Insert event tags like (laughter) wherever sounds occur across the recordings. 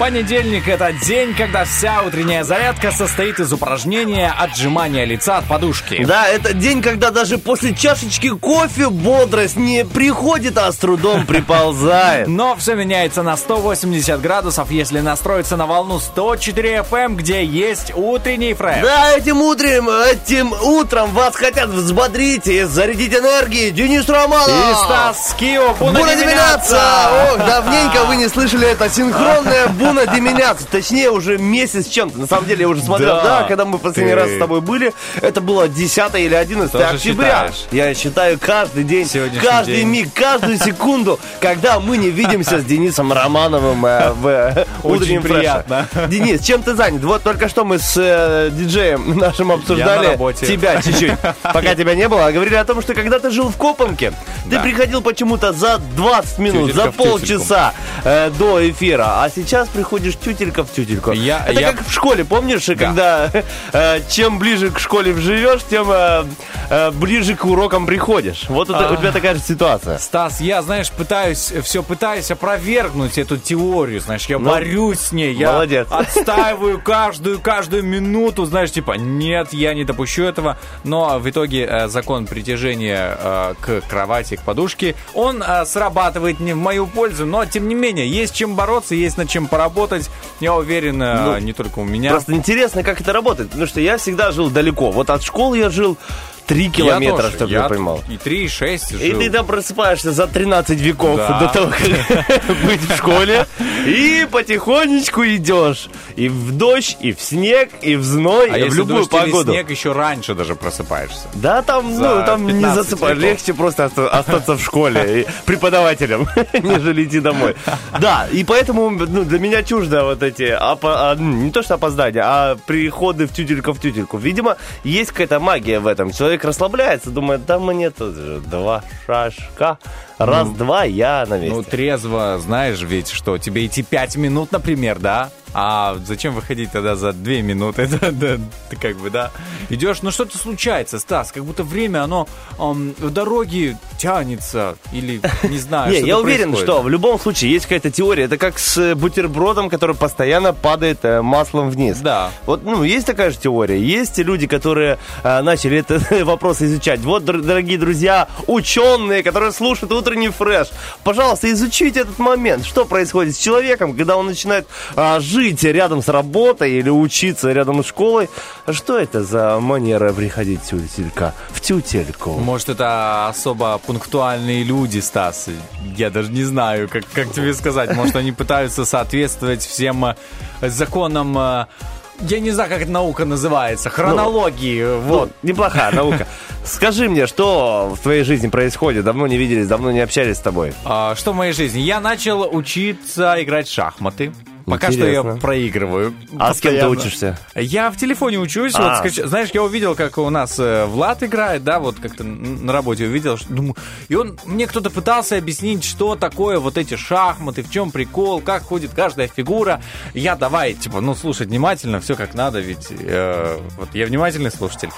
Понедельник – это день, когда вся утренняя зарядка состоит из упражнения отжимания лица от подушки. Да, это день, когда даже после чашечки кофе бодрость не приходит, а с трудом приползает. Но все меняется на 180 градусов, если настроиться на волну 104 FM, где есть утренний фреш. Да, этим утром, этим утром вас хотят взбодрить и зарядить энергией Денис Романов. И Стас Кио, Буна Буна. Ох, давненько вы не слышали это синхронное (laughs) Буна (laughs) Деминяца. Точнее, уже месяц чем-то. На самом деле, я уже смотрел, Да. да, когда мы последний Ты- раз с тобой были, это было 10 или 11 Тоже октября. считаешь? Я считаю каждый день, каждый день. миг, каждую (laughs) секунду, когда мы не видимся с Денисом Романовым э, в э, (laughs) утреннем фреше. приятно. Денис, чем ты занят? Вот только что мы с э, диджеем нашим обсуждали работе. тебя чуть-чуть, пока тебя не было, а говорили о том, что когда ты жил в Копанке, ты Да. приходил почему-то за 20 минут, Тютелька за полчаса э, до эфира, а сейчас приходишь тютелька в тютельку. Я- Это я- как в школе, помнишь, когда э, чем ближе к школе живешь, тем э, э, ближе к урокам приходишь. Вот это- у тебя такая же ситуация. Стас, я, знаешь, пытаюсь, все пытаюсь опровергнуть эту теорию, знаешь, я борюсь с ней, я Ну, молодец. (laughs) отстаиваю каждую, каждую минуту, знаешь, типа, нет, я не допущу этого, но в итоге э, закон притяжения э, к кровати, к подушке, он э, срабатывает не в мою пользу, но, тем не менее, есть чем бороться, есть над чем поработать, я уверен, э, Ну, не только у меня. Просто интересно, как это работает, потому что я всегда жил далеко. Вот от школы я жил 3 Я километра, тоже, чтобы я, я поймал. И 3, и 6 И ты там просыпаешься за 13 веков Да. до того, как (laughs) быть в школе. И потихонечку идешь. И в дождь, и в снег, и в зной, А и в любую дождь погоду. снег, еще раньше даже просыпаешься. Да, там, За ну, там не 15 засыпаешь. веков. Легче просто оста- остаться в школе преподавателем, (laughs) нежели идти домой. Да, и поэтому ну, для меня чуждо вот эти, опо- а, ну, не то что опоздания, а приходы в тютельку в тютельку. Видимо, есть какая-то магия в этом. Человек расслабляется, думает, да мне тут же два шашка. Раз-два, я на месте. Ну, трезво, знаешь ведь, что тебе идти 5 минут, например, да? А зачем выходить тогда за 2 минуты? (laughs) Да, да, ты как бы, да. Идешь, ну что-то случается, Стас, как будто время, оно эм, в дороге тянется, или не знаю, (laughs) Не, я уверен, что в любом случае есть какая-то теория. Это как с бутербродом, который постоянно падает э, маслом вниз. Да. Вот, ну, есть такая же теория. Есть люди, которые э, начали этот (laughs) вопрос изучать. Вот, дор- дорогие друзья, ученые, которые слушают утренний фреш, пожалуйста, изучите этот момент. Что происходит с человеком, когда он начинает а, жить рядом с работой или учиться рядом с школой? Что это за манера приходить тютелька? В тютельку. Может, это особо пунктуальные люди, Стас. Я даже не знаю, как, как тебе сказать. Может, они пытаются соответствовать всем э, законам... э, Я не знаю, как эта наука называется. Хронологии. вот. Ну, неплохая наука. Скажи мне, что в твоей жизни происходит? Давно не виделись, давно не общались с тобой. А, что в моей жизни? Я начал учиться играть в шахматы. Пока что я проигрываю. А с кем ты учишься? Я в телефоне учусь. Вот, А. скач- Знаешь, я увидел, как у нас э, Влад играет, да, вот как-то на работе увидел. что- Думаю, и он, мне кто-то пытался объяснить, что такое вот эти шахматы, в чем прикол, как ходит каждая фигура. Я давай, типа, ну, слушать внимательно, все как надо, ведь э, вот я внимательный слушатель.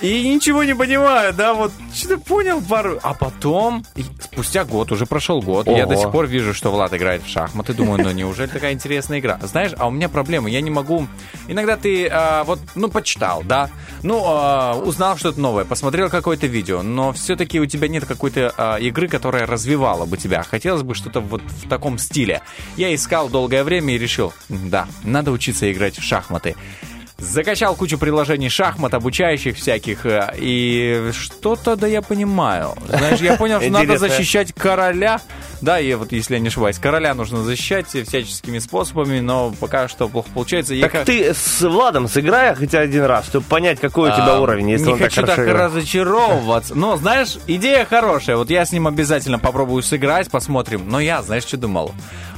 И ничего не понимаю, да, вот что-то понял пару. А потом, спустя год, уже прошел год, я Ого. до сих пор вижу, что Влад играет в шахматы. Думаю, ну неужели такая интересная игра? Знаешь, а у меня проблема, я не могу... Иногда ты а, вот, ну, почитал, да, ну, а, узнал что-то новое, посмотрел какое-то видео, но все-таки у тебя нет какой-то а, игры, которая развивала бы тебя. Хотелось бы что-то вот в таком стиле. Я искал долгое время и решил, да, надо учиться играть в шахматы. Закачал кучу приложений шахмат, обучающих всяких, э, и что-то да я понимаю. Знаешь, я понял, что надо защищать короля, Да, и вот, если я не ошибаюсь, короля нужно защищать всяческими способами, но пока что плохо получается. Я Так ты с Владом сыграй хотя один раз, чтобы понять, какой у тебя а, уровень, если не он хочу так так разочаровываться. Но, знаешь, идея хорошая. Вот я с ним обязательно попробую сыграть, посмотрим. Но я, знаешь, что думал?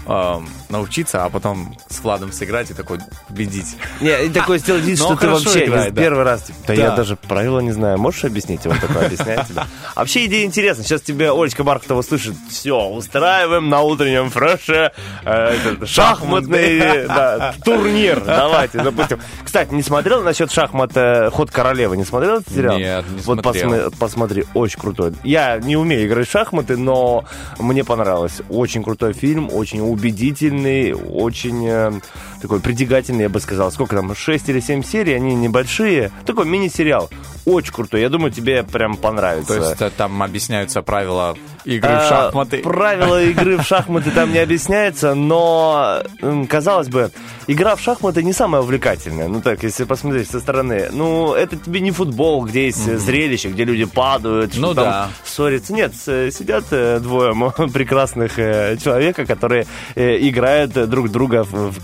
Эм, научиться, а потом с Владом сыграть и такой победить. Не, и такой сделать вид, (laughs) Но что ты вообще играет, из да. первый раз. типа, Да, Да. я даже правила не знаю. Можешь объяснить? И Он такой объясняет тебе. Вообще идея интересная. Сейчас тебе Олечка Бархатова слышит. Все, устраиваем на утреннем фреше э, шахматный да, турнир. Давайте запустим. Кстати, не смотрел насчет шахмат э, «Ход королевы»? Не смотрел этот сериал? Нет, не Вот смотрел. посмо- посмотри, очень крутой. Я не умею играть в шахматы, но мне понравилось. Очень крутой фильм, очень убедительный, очень э, такой притягательный, я бы сказал. Сколько там, 6 или 7 серий, они небольшие. Такой мини-сериал. Очень крутой. Я думаю, тебе прям понравится. То есть э, там объясняются правила игры в А, шахматы. Правила игры в шахматы там не объясняются, но, казалось бы, игра в шахматы не самая увлекательная. Ну так, если посмотреть со стороны. Ну, это тебе не футбол, где есть э, зрелище, где люди падают, что Ну там да. ссорятся. Нет, сидят э, двое (laughs) прекрасных э, человека, которые э, играют э, друг друга в, в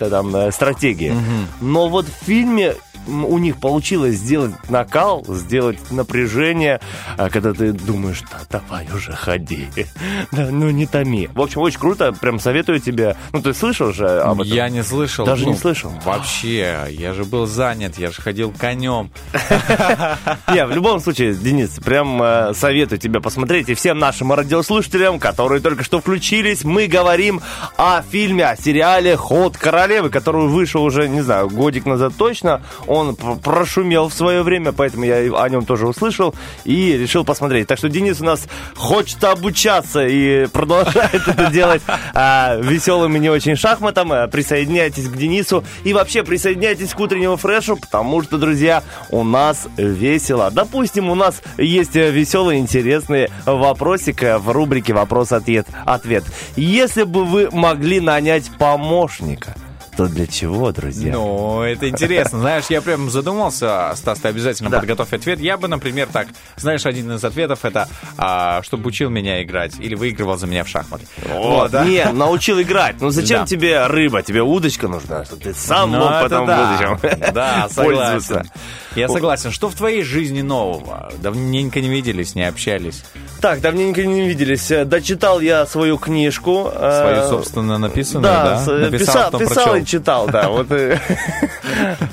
какие-то там э, стратегии. Но вот в фильме у них получилось сделать накал, сделать напряжение, а, когда ты думаешь, да давай уже ходи, (laughs) да, ну не томи. В общем, очень круто, прям советую тебе. Ну, ты слышал уже об этом? Я не слышал. Даже ну, не слышал? Вообще, я же был занят, я же ходил конем. (laughs) Не, в любом случае, Денис, прям э, советую тебе посмотреть. И всем нашим радиослушателям, которые только что включились, мы говорим о фильме, о сериале «Ход королевы», который вышел уже, не знаю, годик назад точно. Он пр- прошумел в свое время, поэтому я о нем тоже услышал и решил посмотреть. Так что Денис у нас хочет обучаться и продолжает это делать а, веселым и не очень шахматом. А, Присоединяйтесь к Денису и вообще присоединяйтесь к утреннему фрешу, потому что, друзья, у нас весело. Допустим, у нас есть веселый, интересный вопросик в рубрике «Вопрос-ответ». Ответ. Если бы вы могли нанять помощника, то для чего, друзья? Ну, это интересно. Знаешь, я прям задумался, Стас, ты обязательно Да. подготовь ответ. Я бы, например, так, знаешь, один из ответов это, а, чтобы учил меня играть или выигрывал за меня в шахматы. Вот, да. Не, научил играть. Ну зачем Да. тебе рыба? Тебе удочка нужна, чтобы ты сам Ну, мог потом да. в будущем Да, (laughs) согласен. Я согласен. Что в твоей жизни нового? Давненько не виделись, не общались. Так, давненько не виделись. Э, Дочитал я свою книжку. э, Свою, собственно, написанную, Да, да? с- Написал, писал, потом писал прочел. и читал, да. Вот э,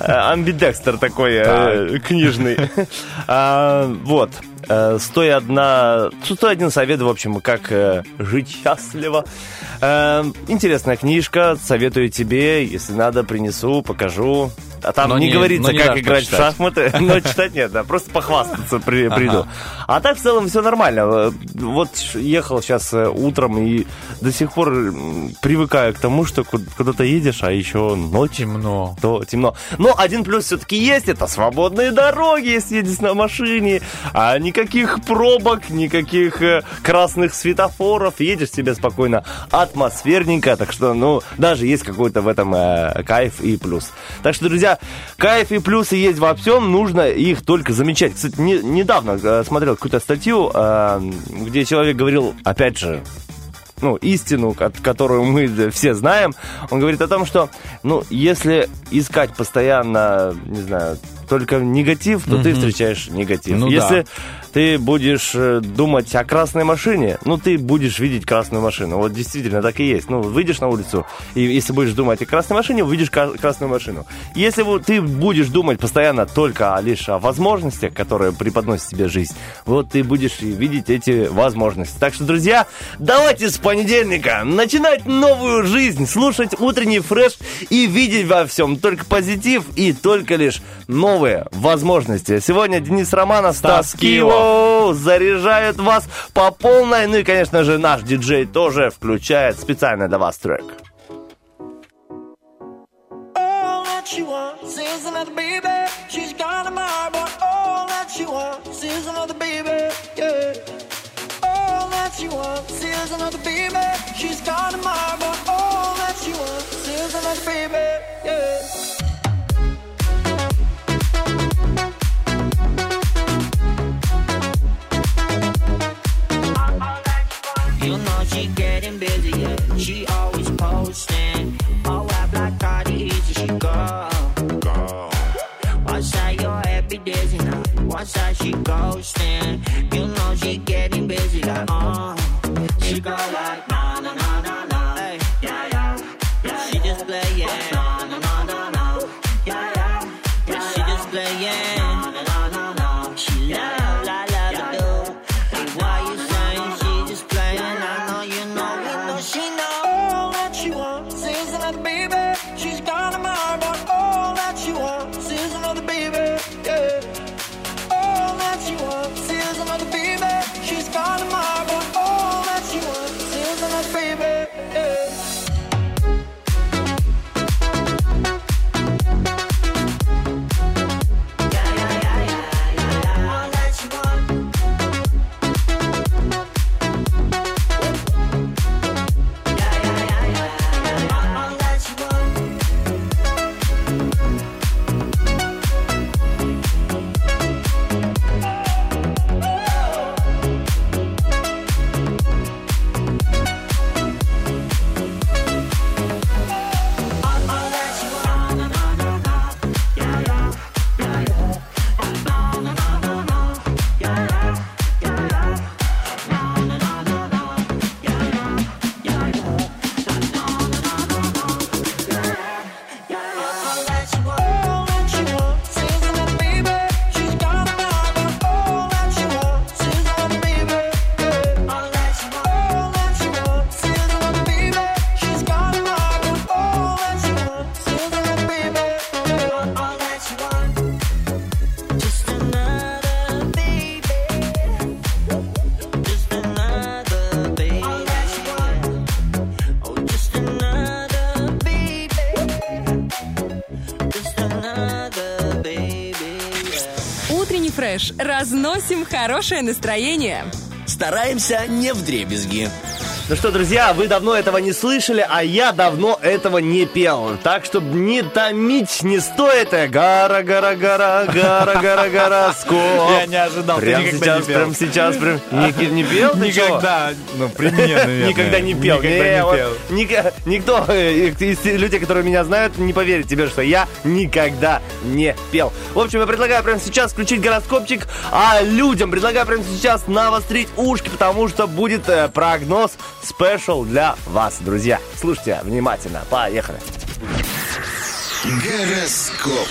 (laughs) амбидекстер такой э, книжный. А, Вот. э, 101, 101 совет, в общем, как жить счастливо. Интересная книжка, советую тебе, если надо, принесу, покажу. А там Но не, не- говорится, не как играть в почитать. шахматы, (laughs) но читать нет, да, просто похвастаться при- приду. А так в целом все нормально. Э, Вот ехал сейчас утром и до сих пор привыкаю к тому, что ку- куда-то едешь, а еще ночь, Темно. то темно. Но один плюс все-таки есть, это свободные дороги, если едешь на машине, а никаких пробок, никаких э, красных светофоров, едешь себе спокойно, атмосферненько, так что, ну, даже есть какой-то в этом э, кайф и плюс. Так что, друзья, кайф и плюсы есть во всем, нужно их только замечать. Кстати, не- недавно э, смотрел какую-то статью, э, где человек говорил, опять же, ну, истину, ко- которую мы все знаем, он говорит о том, что, ну, если искать постоянно, не знаю, только негатив, то ты встречаешь негатив. Ну если да. ты будешь э, думать о красной машине, ну, ты будешь видеть красную машину. Вот действительно так и есть. Ну, выйдешь на улицу, и если будешь думать о красной машине, увидишь красную машину. Если ты будешь думать постоянно только лишь о возможностях, которые преподносит тебе жизнь, вот ты будешь видеть эти возможности. Так что, друзья, давайте с понедельника начинать новую жизнь, слушать утренний фреш и видеть во всем только позитив и только лишь новые возможности. Сегодня Денис Романов, Стас Кио заряжают вас по полной. Ну и, конечно же, наш диджей тоже включает специально для вас трек. All that she wants is another baby. She's got a mind, but all that she wants is another baby. Yeah. All that she wants is another baby. She's got a mind, but all that she wants is another baby. Yeah. she getting busier. She always posting. Oh, I black party is she go. go. Once I your happy days now? What's that she ghosting. You know she getting busy, like, oh. She go like, na na na na. Yeah, yeah, yeah. She just playing. yeah. Фреш. Разносим хорошее настроение. Стараемся не в дребезги. Ну что, друзья, вы давно этого не слышали, а я давно этого не пел. Так что не томить не стоит. Э, Гора, гора, гора, гора, гора, гороскоп. Я не ожидал, Прям никогда сейчас, не пел. прям сейчас, прям... Не, не пел? Никогда, ну, при мне. Никогда не пел. Никогда никто э, из людей, которые меня знают, не поверит тебе, что я никогда не пел. В общем, я предлагаю прямо сейчас включить гороскопчик, а людям предлагаю прямо сейчас навострить ушки, потому что будет э, прогноз спешл для вас, друзья. Слушайте внимательно. Поехали. Гороскоп.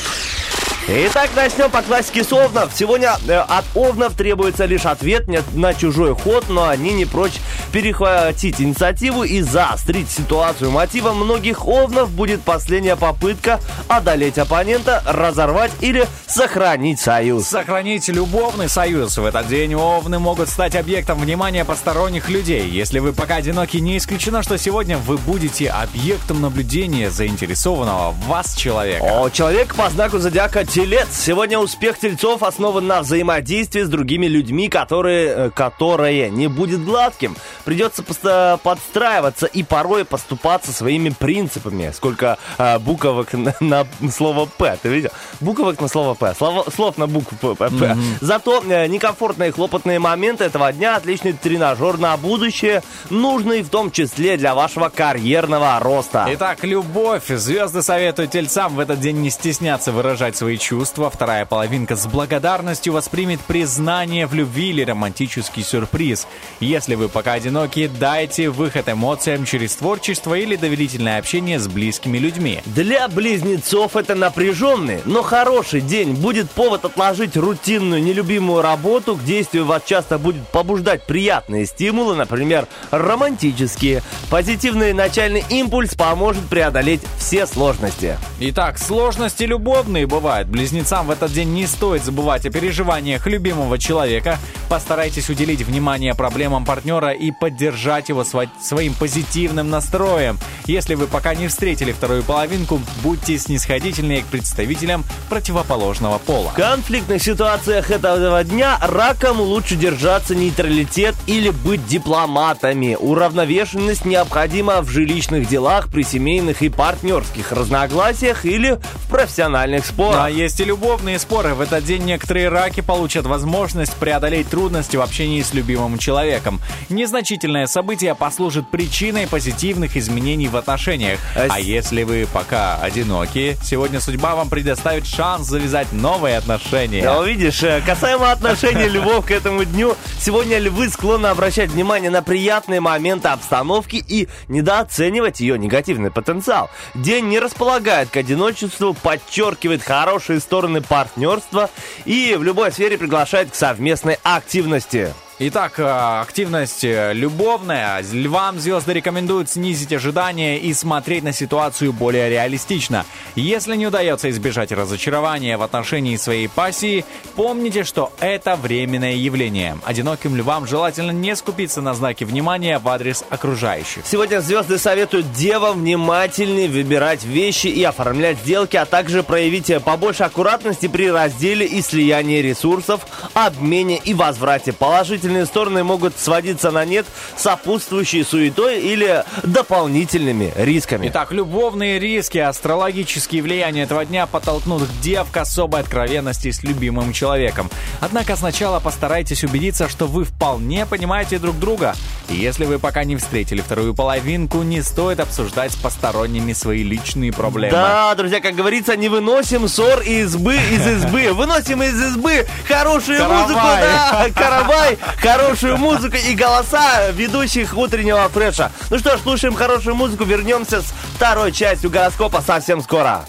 Итак, начнем по классике с Овнов. Сегодня э, от Овнов требуется лишь ответ на чужой ход, но они не прочь перехватить инициативу и заострить ситуацию. Мотивом многих Овнов будет последняя попытка одолеть оппонента, разорвать или сохранить союз. Сохранить любовный союз. В этот день овны могут стать объектом внимания посторонних людей. Если вы пока одиноки, не исключено, что сегодня вы будете объектом наблюдения заинтересованного в вас человека. О, человек по знаку зодиака Телец. Сегодня успех тельцов основан на взаимодействии с другими людьми, которые, э, которое не будет гладким. Придется подстраиваться и порой поступаться своими принципами. Сколько э, буквок на, на слово «П», ты видел? Буквок на слово «П», слов, слов на букву «П». П. Зато э, некомфортные хлопотные моменты этого дня отличный тренажер на будущее, нужный в том числе для вашего карьерного роста. Итак, любовь. Звезды советуют тельцам в этот день не стесняться выражать свои чувства. Вторая половинка с благодарностью воспримет признание в любви или романтический сюрприз. Если вы пока одиноки, дайте выход эмоциям через творчество или доверительное общение с близкими людьми. Для близнецов это напряженный, но хороший день. Будет повод отложить рутинную, нелюбимую работу. К действию вас часто будет побуждать приятные стимулы, например, романтические. Позитивный начальный импульс поможет преодолеть все сложности. Итак, сложности любовные бывают. Близнецам в этот день не стоит забывать о переживаниях любимого человека. Постарайтесь уделить внимание проблемам партнера и поддержать его сво- своим позитивным настроем. Если вы пока не встретили вторую половинку, будьте снисходительнее к представителям противоположного пола. В конфликтных ситуациях этого дня раком лучше держаться нейтралитет или быть дипломатами. Уравновешенность необходима в жилищных делах, при семейных и партнерских разногласиях или в профессиональных спорах. А есть и любовные споры. В этот день некоторые раки получат возможность преодолеть трудности в общении с любимым человеком. Незначительные значительное событие послужит причиной позитивных изменений в отношениях. А А если вы пока одиноки, сегодня судьба вам предоставит шанс завязать новые отношения. Да, видишь, э, касаемо отношений львов к этому дню, сегодня львы склонны обращать внимание на приятные моменты обстановки и недооценивать ее негативный потенциал. День не располагает к одиночеству, подчеркивает хорошие стороны партнерства и в любой сфере приглашает к совместной активности. Итак, э, активность э, любовная. Львам звезды рекомендуют снизить ожидания и смотреть на ситуацию более реалистично. Если не удается избежать разочарования в отношении своей пассии, помните, что это временное явление. Одиноким львам желательно не скупиться на знаки внимания в адрес окружающих. Сегодня звезды советуют девам внимательнее выбирать вещи и оформлять сделки, а также проявить побольше аккуратности при разделе и слиянии ресурсов, обмене и возврате. Положительные стороны могут сводиться на нет сопутствующей суетой или дополнительными рисками. Итак, любовные риски, астрологические влияния этого дня подтолкнут дев к особой откровенности с любимым человеком. Однако сначала постарайтесь убедиться, что вы вполне понимаете друг друга. И если вы пока не встретили вторую половинку, не стоит обсуждать с посторонними свои личные проблемы. Да, друзья, как говорится, не выносим ссор из избы из избы. (laughs) Выносим из избы хорошую Каравай. музыку, да, (laughs) каравай, хорошую музыку и голоса ведущих утреннего фреша. Ну что ж, слушаем хорошую музыку, вернемся с второй частью гороскопа совсем скоро.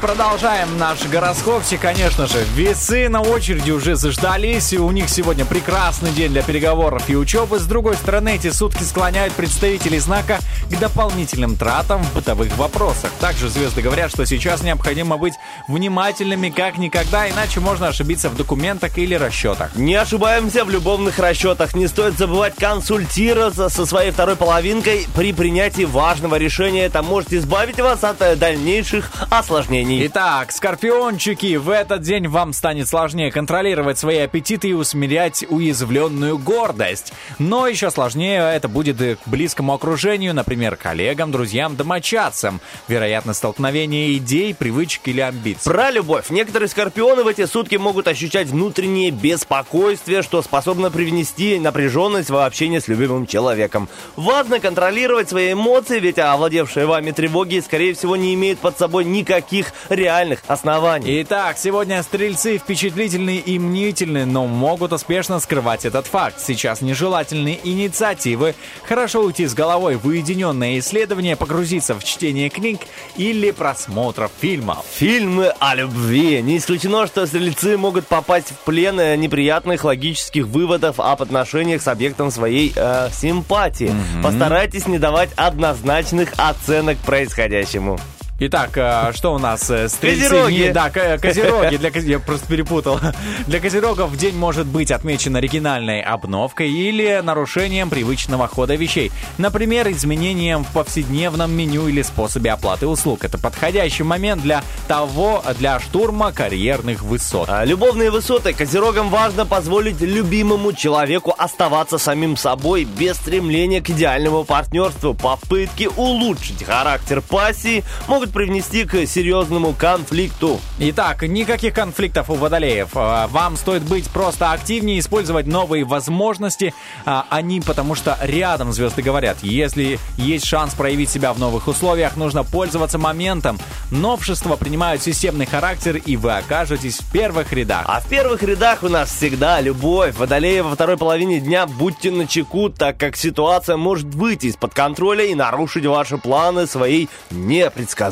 Продолжаем наш гороскопчик, конечно же. Весы на очереди уже заждались, и у них сегодня прекрасный день для переговоров и учебы. С другой стороны, эти сутки склоняют представителей знака к дополнительным тратам в бытовых вопросах. Также звезды говорят, что сейчас необходимо быть внимательными как никогда, иначе можно ошибиться в документах или расчетах. Не ошибаемся в любовных расчетах. Не стоит забывать консультироваться со своей второй половинкой при принятии важного решения. Это может избавить вас от э, дальнейших осложнений. Итак, скорпиончики, в этот день вам станет сложнее контролировать свои аппетиты и усмирять уязвленную гордость. Но еще сложнее это будет к близкому окружению, например, коллегам, друзьям, домочадцам. Вероятно, столкновение идей, привычек или амбиций. Про любовь. Некоторые скорпионы в эти сутки могут ощущать внутреннее беспокойствие, что способно привнести напряженность в общение с любимым человеком. Важно контролировать свои эмоции, ведь овладевшие вами тревоги, скорее всего, не имеют под собой никаких реальных оснований. Итак, сегодня стрельцы впечатлительны и мнительны, но могут успешно скрывать этот факт. Сейчас нежелательные инициативы. Хорошо уйти с головой в уединенное исследование, погрузиться в чтение книг или просмотров фильмов. Фильмы о любви. Не исключено, что стрельцы могут попасть в плен э, неприятных логических выводов об отношениях с объектом своей э, симпатии. Постарайтесь не давать однозначных оценок происходящему. Итак, э, что у нас? э, Стрельцы? Козероги. Не- да, ко- козероги. Для, я просто перепутал. (laughs) Для козерогов день может быть отмечен оригинальной обновкой или нарушением привычного хода вещей. Например, изменением в повседневном меню или способе оплаты услуг. Это подходящий момент для того, для штурма карьерных высот. А, Любовные высоты. Козерогам важно позволить любимому человеку оставаться самим собой без стремления к идеальному партнерству. Попытки улучшить характер пассии могут привнести к серьезному конфликту. Итак, никаких конфликтов у водолеев. А, Вам стоит быть просто активнее, использовать новые возможности. А, Они, потому что рядом звезды говорят, если есть шанс проявить себя в новых условиях, нужно пользоваться моментом. Новшества принимают системный характер, и вы окажетесь в первых рядах. А в первых рядах у нас всегда любовь. Водолеи во второй половине дня будьте начеку, так как ситуация может выйти из-под контроля и нарушить ваши планы своей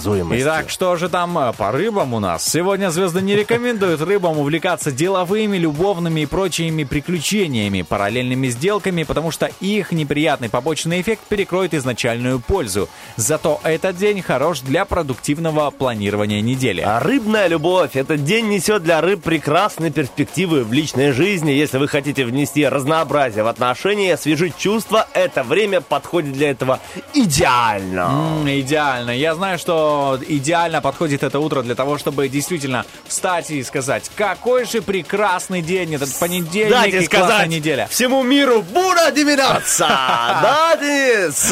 непредсказуемостью. Итак, что же там э, по рыбам у нас? Сегодня звезды не рекомендуют рыбам увлекаться деловыми, любовными и прочими приключениями, параллельными сделками, потому что их неприятный побочный эффект перекроет изначальную пользу. Зато этот день хорош для продуктивного планирования недели. А рыбная любовь. Этот день несет для рыб прекрасные перспективы в личной жизни. Если вы хотите внести разнообразие в отношения освежить чувства, это время подходит для этого идеально. М, идеально. Я знаю, что идеально подходит это утро для того, чтобы действительно встать и сказать, какой же прекрасный день, этот понедельник Дайте и классная сказать неделя. всему миру «Бура Диминаться!» (laughs)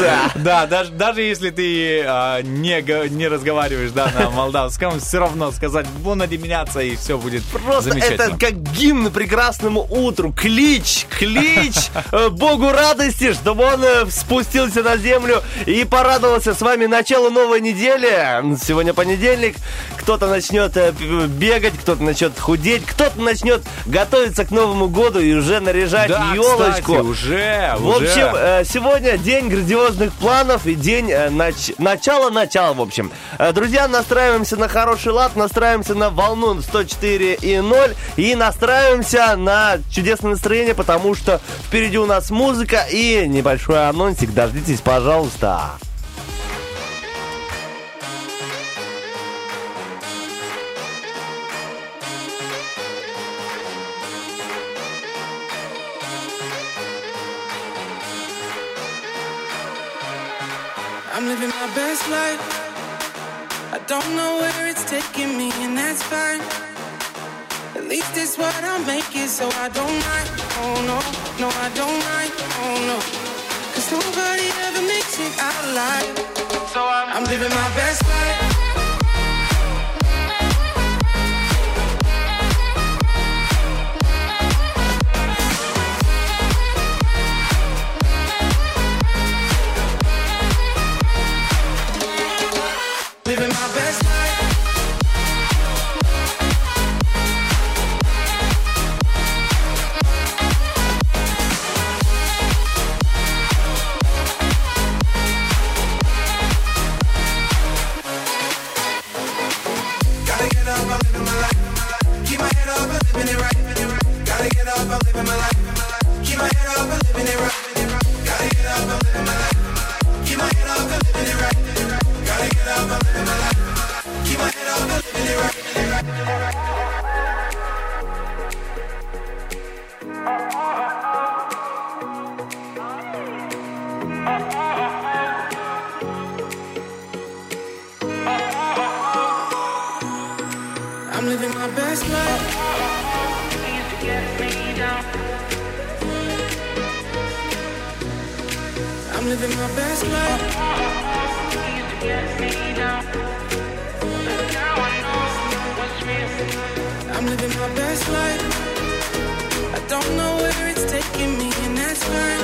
Да? Да, даже, даже если ты а, не, не разговариваешь да, на молдавском, все равно сказать «буна меняться» и все будет Просто замечательно. это как гимн прекрасному утру. Клич, клич (laughs) э, Богу радости, чтобы он э, спустился на землю и порадовался с вами началу новой недели. Сегодня понедельник. Кто-то начнет э, бегать, кто-то начнет худеть, кто-то начнет готовиться к Новому году и уже наряжать да, елочку. кстати, уже, В уже. общем, э, сегодня день грандиозных планов и день э, нач- начала-начала, в общем. Друзья, настраиваемся на хороший лад, настраиваемся на волну 104 и 0 и настраиваемся на чудесное настроение, потому что впереди у нас музыка и небольшой анонсик. Дождитесь, пожалуйста. I'm living my best life. I don't know where it's taking me, and that's fine. At least it's what I'm making, so I don't mind. Oh no, no, I don't mind. Oh no, cause nobody ever makes it out alive. So I'm, I'm living my best life. living it. Gotta get up, I'm living my life. Keep my head up, I'm living it right. Gotta get up, I'm living my life. Keep my head up, I'm living it right. Gotta get up, I'm living my life. Keep my head up, I'm living it right. What's real. I'm living my best life. I don't know where it's taking me, and that's fine.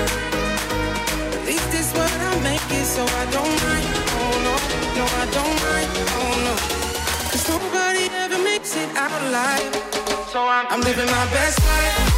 At least it's what I make it, so I don't mind. Oh no, no, I don't mind. Oh no. Cause nobody ever makes it out alive. So I'm, I'm living my best life.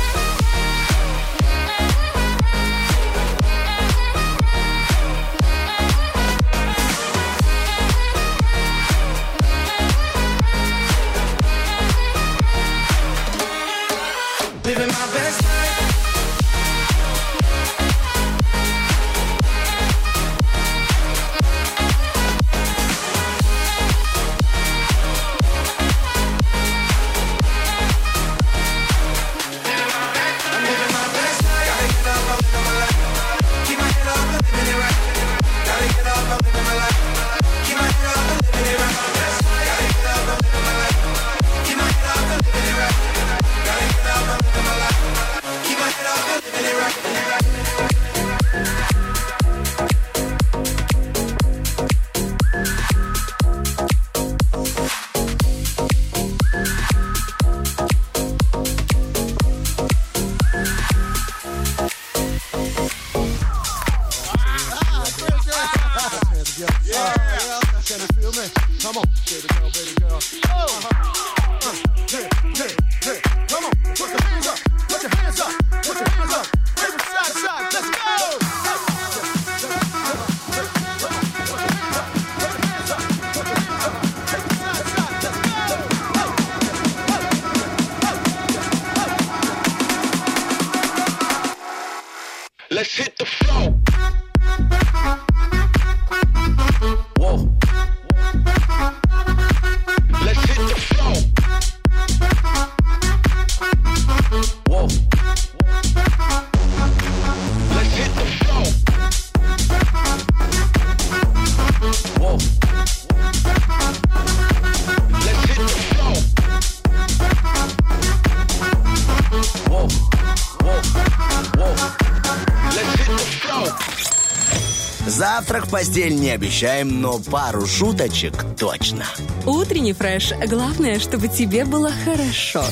Постель не обещаем, но пару шуточек точно. Утренний фреш. Главное, чтобы тебе было хорошо.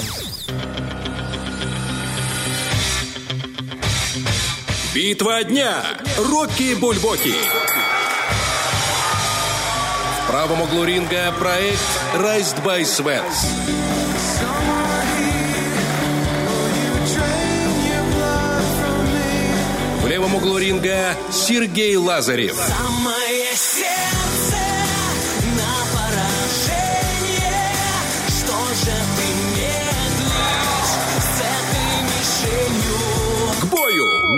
Битва дня. Рокки Бульбоки. В правом углу ринга проект Raised by Svens. Левом углу ринга Сергей Лазарев. Самое сердце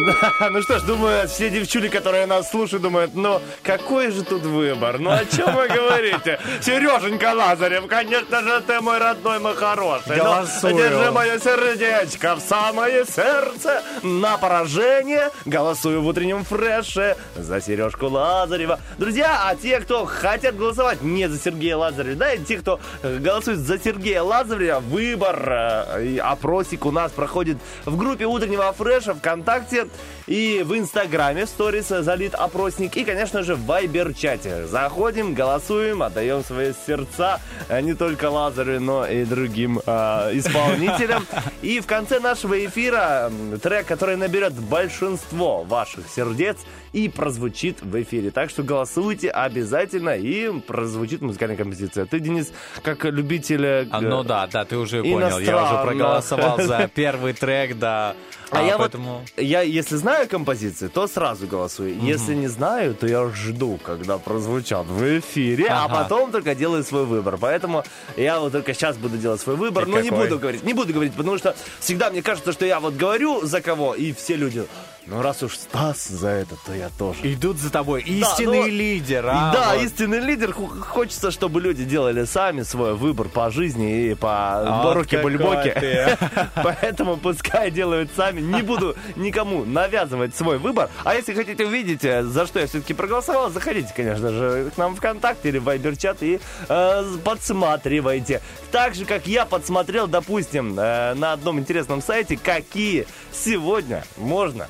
(laughs) Да, ну что ж, думаю, все девчули, которые нас слушают, думают, ну какой же тут выбор? Ну о чем вы говорите? (laughs) Сереженька Лазарев, конечно же, ты мой родной, мой хороший. Ну, Голосую. держи мое сердечко в самое сердце на поражение. Голосую в утреннем фреше за Сережку Лазарева. Друзья, а те, кто хотят голосовать не за Сергея Лазарева, да, и те, кто э, голосует за Сергея Лазарева, выбор, э, опросик у нас проходит в группе утреннего фреша ВКонтакте и в Инстаграме в сторис залит опросник. И, конечно же, в Вайбер-чате. Заходим, голосуем, отдаем свои сердца э, не только Лазарю, но и другим э, исполнителям. (laughs) И в конце нашего эфира трек, который наберет большинство ваших сердец и прозвучит в эфире. Так что голосуйте обязательно, и прозвучит музыкальная композиция. Ты, Денис, как любитель... э, А, ну да, да, ты уже понял. Я уже проголосовал за (laughs) первый трек, да. А, я поэтому... вот, я если знаю композиции, то сразу голосую. Если не знаю, то я жду, когда прозвучат в эфире, а Ага. потом только делаю свой выбор. Поэтому я вот только сейчас буду делать свой выбор, И но не какой? буду говорить, не буду говорить, потому что всегда мне кажется, что я вот говорю за кого, и все люди, Ну, раз уж Стас за это, то я тоже. Идут за тобой. Да, Истинный ну, лидер, а? да, вот. истинный лидер. Хочется, чтобы люди делали сами свой выбор по жизни и по боруке какой бульбоке. (laughs) Поэтому пускай делают сами. Не буду никому навязывать свой выбор. А если хотите увидеть, э, за что я все-таки проголосовал, заходите, конечно же, к нам в ВКонтакте или в Вайбер-чат и э, подсматривайте. Так же, как я подсмотрел, допустим, э, на одном интересном сайте, какие сегодня можно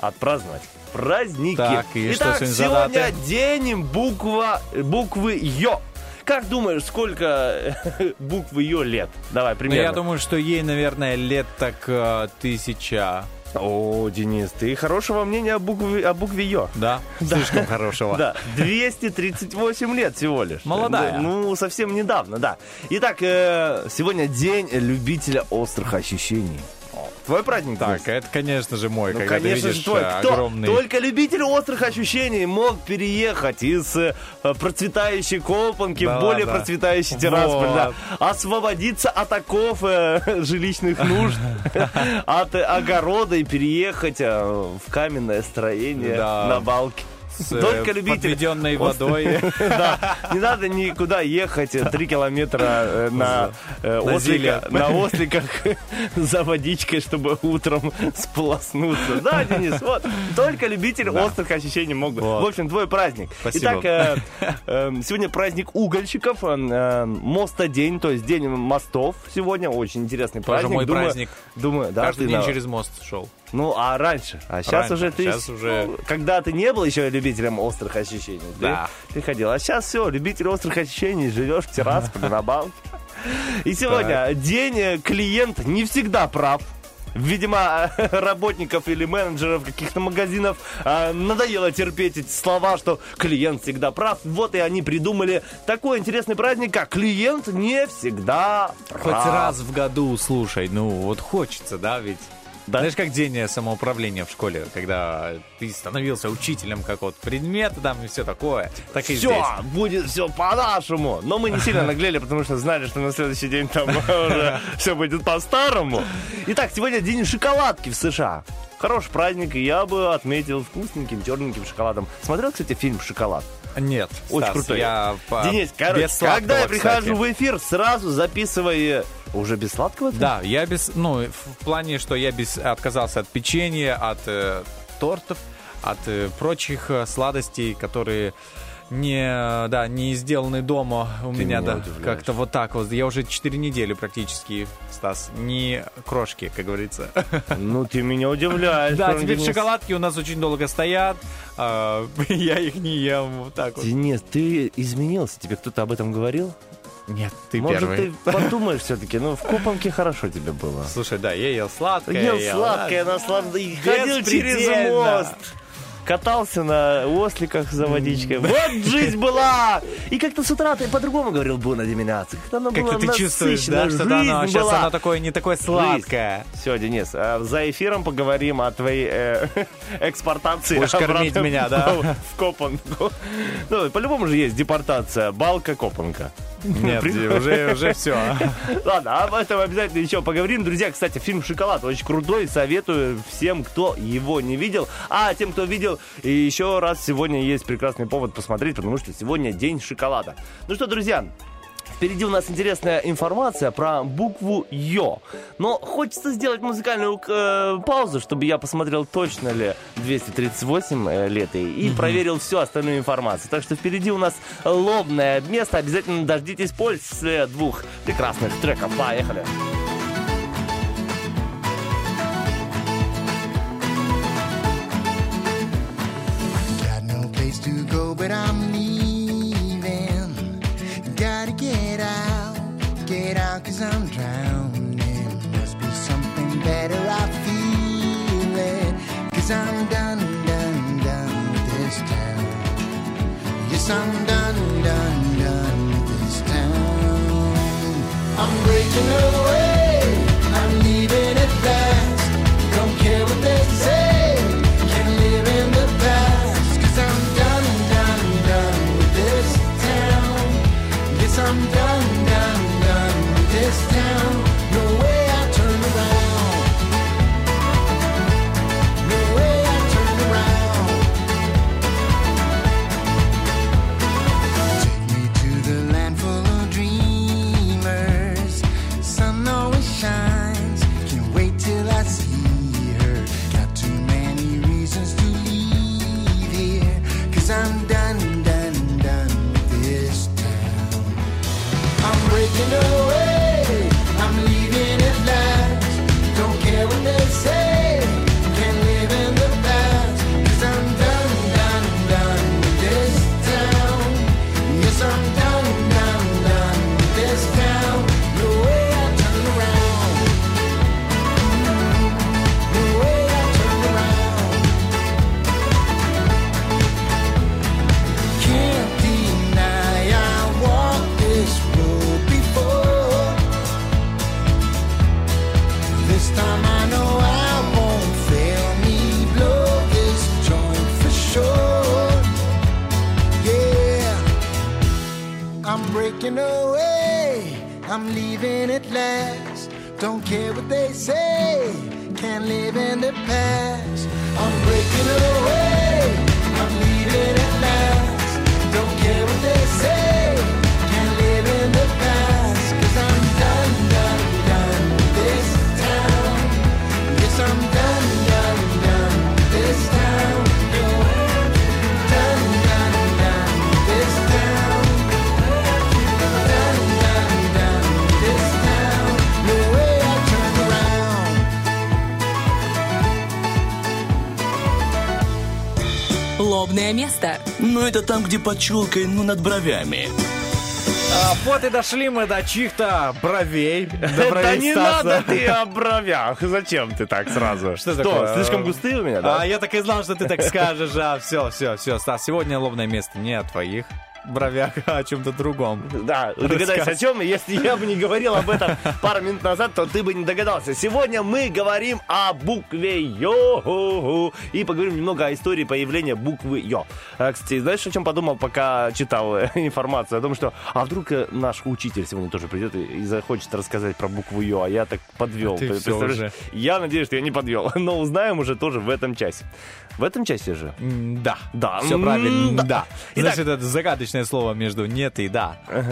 отпраздновать праздники. Так, и что Итак, сегодня за сегодня даты? день буква, буквы Ё. Как думаешь, сколько (laughs) буквы Ё лет? Давай, Ну, примерно. я думаю, что ей, наверное, лет так э, тысяча. О, Денис, ты хорошего мнения о букве, о букве Ё. Да? (laughs) Слишком хорошего. Да, 238 лет всего лишь. Молодая. Да, Ну, совсем недавно, да. Итак, э, сегодня день любителя острых ощущений. Твой праздник, Так, Денис? это, конечно же, мой, Ну, когда ты конечно видишь же, твой. э, Кто? огромный... Только любитель острых ощущений мог переехать из э, процветающей Колпанки Да в более ладно. процветающий Тирасполь. Вот. да. Освободиться от оков э, (laughs) жилищных нужд, (laughs) от огорода и переехать э, в каменное строение Да. на балке. С, э, Только любитель подведенной водой. (laughs) Да, не надо никуда ехать э, три километра э, на, э, На (laughs) осликах (laughs) за водичкой, чтобы утром сполоснуться. Да, Денис, вот. Только любитель острых ощущений мог бы. В общем, твой праздник. Спасибо. Итак, э, э, сегодня праздник угольщиков, э, э, мостодень, то есть день мостов сегодня. Очень интересный Тоже праздник. мой Думаю- праздник. Думаю, да, Каждый день через мост шел. Ну, а раньше? А сейчас Раньше. уже ты... Щас уже- ну, Когда ты не был еще любителем острых ощущений, ты- Да. ты, ходил. А сейчас все, любитель острых ощущений, живешь в Тирасполе на балке. И сегодня день э, клиент не всегда прав. Видимо, (laughs) работников или менеджеров каких-то магазинов а, надоело терпеть эти слова, что клиент всегда прав. Вот и они придумали такой интересный праздник, как клиент не всегда прав. Хоть раз в году, слушай, ну вот хочется, да, ведь... Да. Знаешь, как день самоуправления в школе, когда ты становился учителем какого-то предмета там и все такое, так и Все, здесь. будет все по-нашему. Но мы не (laughs) сильно наглели, потому что знали, что на следующий день там (laughs) уже все будет по-старому. Итак, сегодня день шоколадки в США. Хороший праздник, и я бы отметил вкусненьким, черненьким шоколадом. Смотрел, кстати, фильм «Шоколад»? Нет, Очень Стас, крутой. Я Денис, короче, когда я прихожу кстати. в эфир, сразу записывай... Уже без сладкого? ты? Да, я без, ну, в плане, что я без отказался от печенья, от э, тортов, от э, прочих э, сладостей, которые не, да, не сделаны дома у Ты меня, меня да, как-то вот так вот. Я уже 4 недели практически, Стас, не крошки, как говорится. Ну, ты меня удивляешь. Да, теперь Денис. шоколадки у нас очень долго стоят, а, (laughs) я их не ем, вот так вот. Денис, ты изменился? Тебе кто-то об этом говорил? Нет, ты Может, первый. ты подумаешь все-таки? Ну, в Копанке хорошо тебе было. Слушай, да, я ел сладкое. Ел ел, сладкое, наслад... и ходил через мост. Катался на осликах за водичкой. Вот жизнь была! И как-то с утра ты по-другому говорил бы на деминации. Как-то ты чувствуешь, да, что жизнь сейчас была. оно такое, не такое сладкое. Все, Денис, а за эфиром поговорим о твоей э, (laughs) экспортации. Будешь кормить меня, да? В, Копанку. Ну, по-любому же есть депортация. Балка, Копанка. Нет, уже, уже (laughs) все. Ладно, об этом обязательно еще поговорим. Друзья, кстати, фильм «Шоколад» очень крутой. Советую всем, кто его не видел. А тем, кто видел, и еще раз сегодня есть прекрасный повод посмотреть, потому что сегодня день шоколада. Ну что, друзья, Впереди у нас интересная информация про букву Ё. Но хочется сделать музыкальную э, паузу, чтобы я посмотрел, точно ли 238 э, лет ей, и проверил всю остальную информацию. Так что впереди у нас лобное место. Обязательно дождитесь после двух прекрасных треков. Поехали! Got to go, but I'm leaving. Gotta get out, get out, cause I'm drowning. Must be something better, I feel it. Cause I'm done, done, done with this town. Yes, I'm done, done, done with this town. I'm breaking away, это там, где под челкой, ну, над бровями. А, вот и дошли мы до чьих-то бровей. До Да бровей не Стаса. надо ты о бровях. Зачем ты так сразу? (laughs) Что такое? Слишком густые у меня, да? А, я так и знал, что ты так скажешь. А, все, все, все. Стас, сегодня лобное место не о твоих бровях, а о чем-то другом. Да, догадайся о чем. Если я бы не говорил об этом пару минут назад, то ты бы не догадался. Сегодня мы говорим о букве Ё. И поговорим немного о истории появления буквы Ё. А, Кстати, знаешь, о чем подумал, пока читал э, (laughs) информацию? О том, что, а вдруг э, наш учитель сегодня тоже придет и захочет рассказать про букву Ё, а я так подвел. Ты Ты всё представляешь? Я надеюсь, что я не подвел, (laughs) но узнаем уже тоже в этом часе. В этом часе же? Да. Да. Все правильно, да. да. Итак. Значит, это загадочное слово между нет и да. (laughs)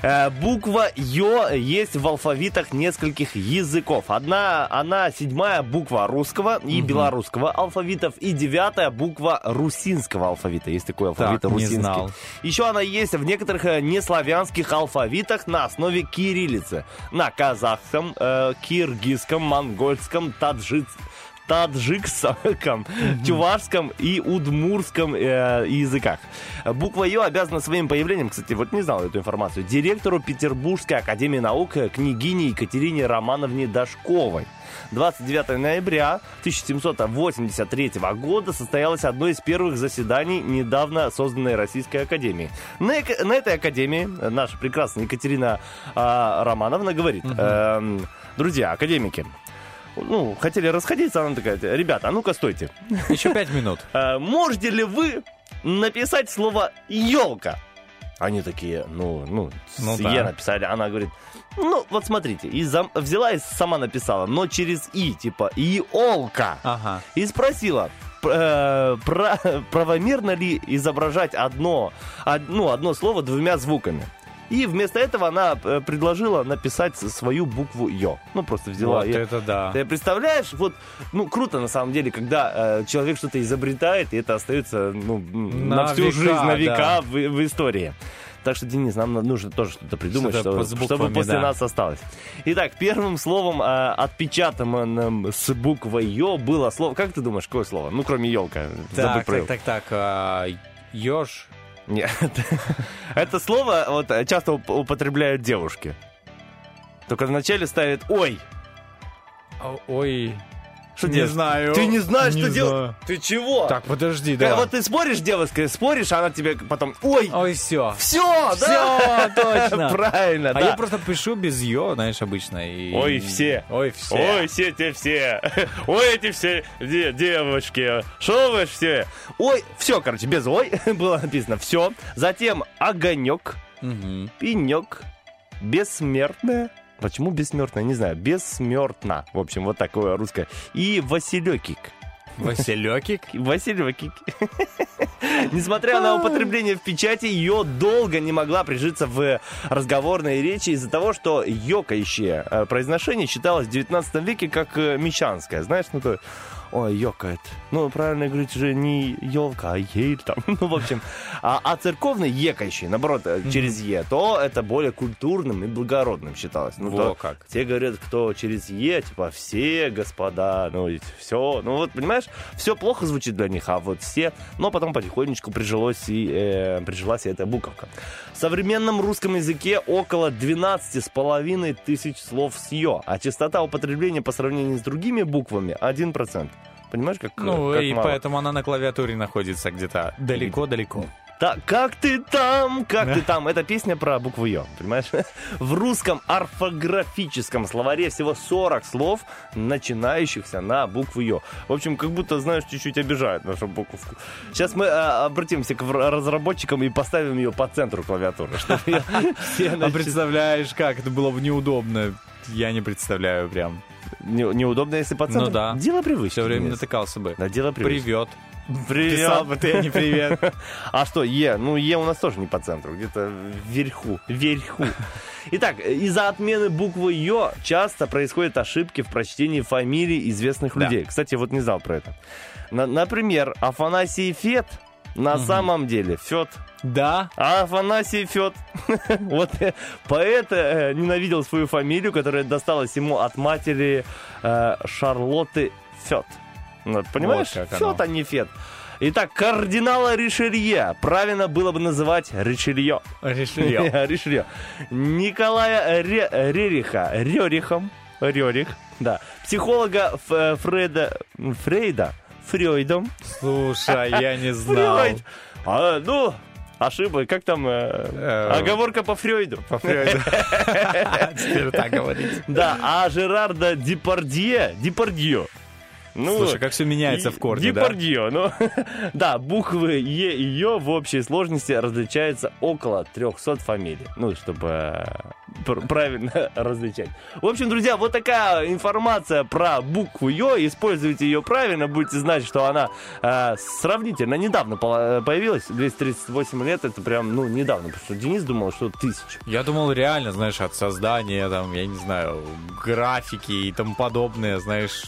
Э, Буква Ё есть в алфавитах нескольких языков. Одна, она седьмая буква русского и белорусского алфавитов, и девятая буква русинского алфавита. Есть такой алфавит Так, не русинский. знал. Еще она есть в некоторых э, неславянских алфавитах на основе кириллицы. На казахском, э, киргизском, монгольском, таджикском таджикском, чувашском и удмурском э, языках. Буква Ё обязана своим появлением, кстати, вот не знал эту информацию, директору Петербургской академии наук э, княгине Екатерине Романовне Дашковой. 29 ноября 1783 года состоялось одно из первых заседаний недавно созданной Российской Академии. На, на этой Академии э, наша прекрасная Екатерина а, Романовна говорит, эм, друзья, академики, ну, хотели расходиться, она такая, ребята, а ну-ка стойте. Еще пять минут. Э, Можете ли вы написать слово елка? Они такие, ну, ну, Ну с да. Е написали. Она говорит, ну, вот смотрите, и зам- взяла и сама написала, но через И, типа, иолка. Ага. И спросила, э, про- (laughs) правомерно ли изображать одно, од- ну, одно слово двумя звуками. И вместо этого она э, предложила написать свою букву Ё. Ну, просто взяла. Вот и- это да. ты представляешь, вот, ну, круто на самом деле, когда э, человек что-то изобретает, и это остается, ну, на, На всю века, жизнь, на века да. в, в истории. Так что, Денис, нам нужно тоже что-то придумать, Что-то что- с чтобы буквами, после да. нас осталось. Итак, первым словом, э, отпечатанным с буквой Ё, было слово... Как ты думаешь, какое слово? Ну, кроме елка. Так, так, так, так. а, Ёж. Нет. Это слово вот, часто уп- употребляют девушки. Только вначале ставят «ой». О- Ой. Что Не делать? знаю. Ты не знаешь, Не что делать? Ты чего? Так, подожди, да. Вот ты споришь с девушкой, споришь, а она тебе потом, ой, Ой, все. все, да? Все, точно. (laughs) Правильно, А я просто пишу без ё, знаешь, обычно. Ой, все. Ой, все. Ой, все те все. (laughs) Ой, эти все де- девочки. Шо вы все? Ой, все, короче, без ой (laughs) было написано. Все. Затем огонек, пенек, бессмертная. Почему бессмертная? Не знаю. Бессмертно. В общем, вот такое русское. И Василёкик. Василёкик. (laughs) Васильевки. (laughs) Несмотря на употребление в печати, ее долго не могла прижиться в разговорной речи из-за того, что ёкающее э, произношение считалось в 19 веке как э, мещанское. Знаешь, ну то... Ой, ёкает. Ну, правильно говорить уже не елка, а ель там. (laughs) Ну, в общем. А, а церковный екающий, наоборот, э, через Е, то это более культурным и благородным считалось. Ну, Во то как. Те говорят, кто через Е, типа, все господа, ну, все. Ну, вот, понимаешь, все плохо звучит для них, а вот все. Но потом потихонечку прижилось и, э, прижилась и эта буковка. В современном русском языке около 12 с половиной тысяч слов с Ё, а частота употребления по сравнению с другими буквами 1%. Понимаешь, как Ну, как и мало? поэтому она на клавиатуре находится где-то далеко-далеко. Да, как ты там, как ты там. Это песня про букву Ё, понимаешь? (laughs) В русском орфографическом словаре всего 40 слов, начинающихся на букву Ё. В общем, как будто, знаешь, чуть-чуть обижают нашу буковку. Сейчас мы а, обратимся к разработчикам и поставим ее по центру клавиатуры, (laughs) (laughs) А представляешь, как это было бы неудобно? Я не представляю прям. Не- Неудобно, если по центру. Ну да. Дело привычки. Все время Денис. натыкался бы. Да, дело привычки. Привет. Привет. Писал бы ты, а не привет. (laughs) А что, Е? Ну, Е у нас тоже не по центру, где-то вверху. Вверху. (laughs) Итак, из-за отмены буквы Ё часто происходят ошибки в прочтении фамилий известных Да. людей. Кстати, вот не знал про это. На- например, Афанасий Фет на самом деле Фет. Да? А Афанасий Фет. (laughs) Вот э, поэт э, ненавидел свою фамилию, которая досталась ему от матери э, Шарлотты Фет. Вот, понимаешь? Вот оно. Фет, а не Фет. Итак, кардинала Ришелье правильно было бы называть Ришелье. Ришелье. (laughs) Ришелье. Николая Ре- Рериха. Рерихом. Рерих. Да. Психолога Ф- э, Фреда... Фрейда. Фрейдом. Слушай, я не (laughs) знал. Фрейд. А, ну, ошибка. Как там? э, оговорка по Фрейду. По Фрейду. (laughs) Теперь так говорить. Да, а Жерарда Депардье, Депардье. Ну, Слушай, как все меняется в корне, да? Депардье, ну, (laughs) да, буквы Е и Ё в общей сложности различаются около 300 фамилий. Ну, чтобы э, пр- правильно (laughs) различать. В общем, друзья, вот такая информация про букву Ё. Используйте ее правильно, будете знать, что она э, сравнительно недавно пола- появилась. 238 лет, это прям, ну, недавно. Потому что Денис думал, что тысяч. Я думал, реально, знаешь, от создания, там, я не знаю, графики и тому подобное, знаешь,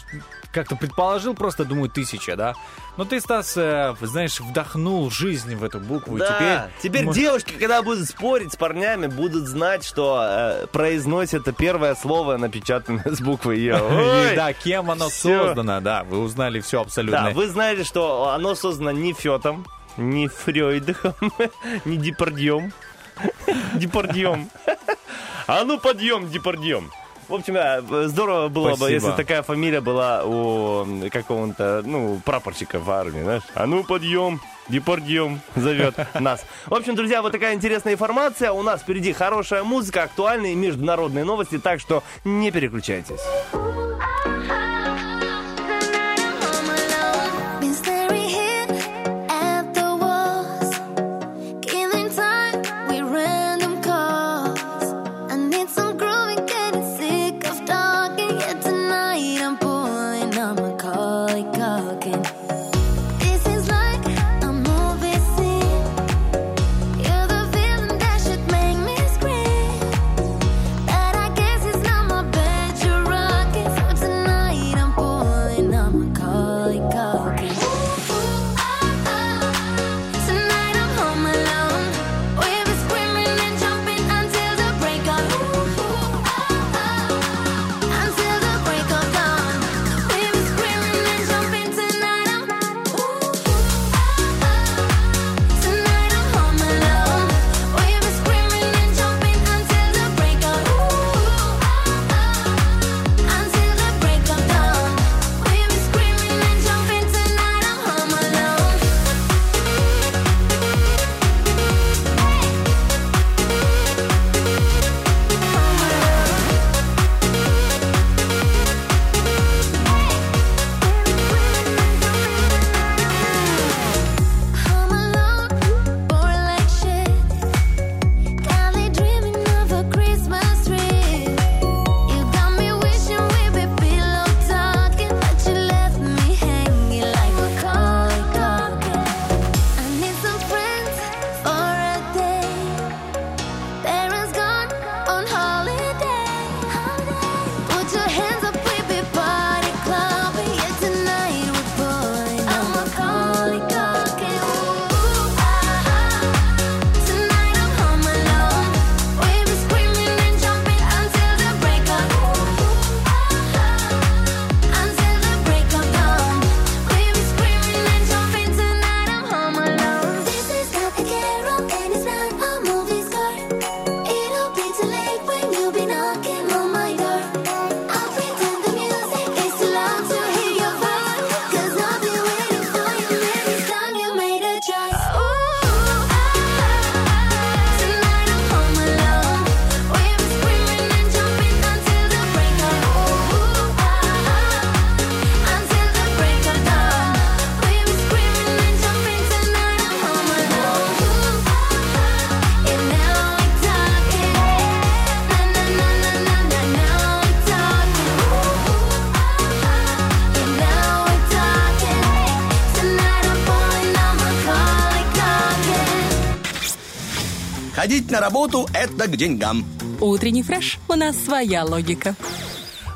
как-то предположил, просто думаю, тысяча, да? Но ты, Стас, э, знаешь, вдохнул жизнь в эту букву, и Да, теперь... теперь может, девушки, когда будут спорить с парнями, будут знать, что э, произносят это первое слово, напечатанное с буквой Е. (laughs) да, кем оно создано, да, вы узнали все абсолютно. Да, вы знаете, что оно создано не Фетом, не Фрейдом, (laughs) не Депардьем. (laughs) Депардьем. А ну подъем, Депардьем. В общем, здорово было бы, Спасибо. если такая фамилия была у какого-то, ну, прапорщика в армии, знаешь. А ну подъем, Депардьем зовет (laughs) нас. В общем, друзья, вот такая интересная информация. У нас впереди хорошая музыка, актуальные международные новости, так что не переключайтесь. Ходить на работу – это к деньгам. Утренний фреш. У нас своя логика.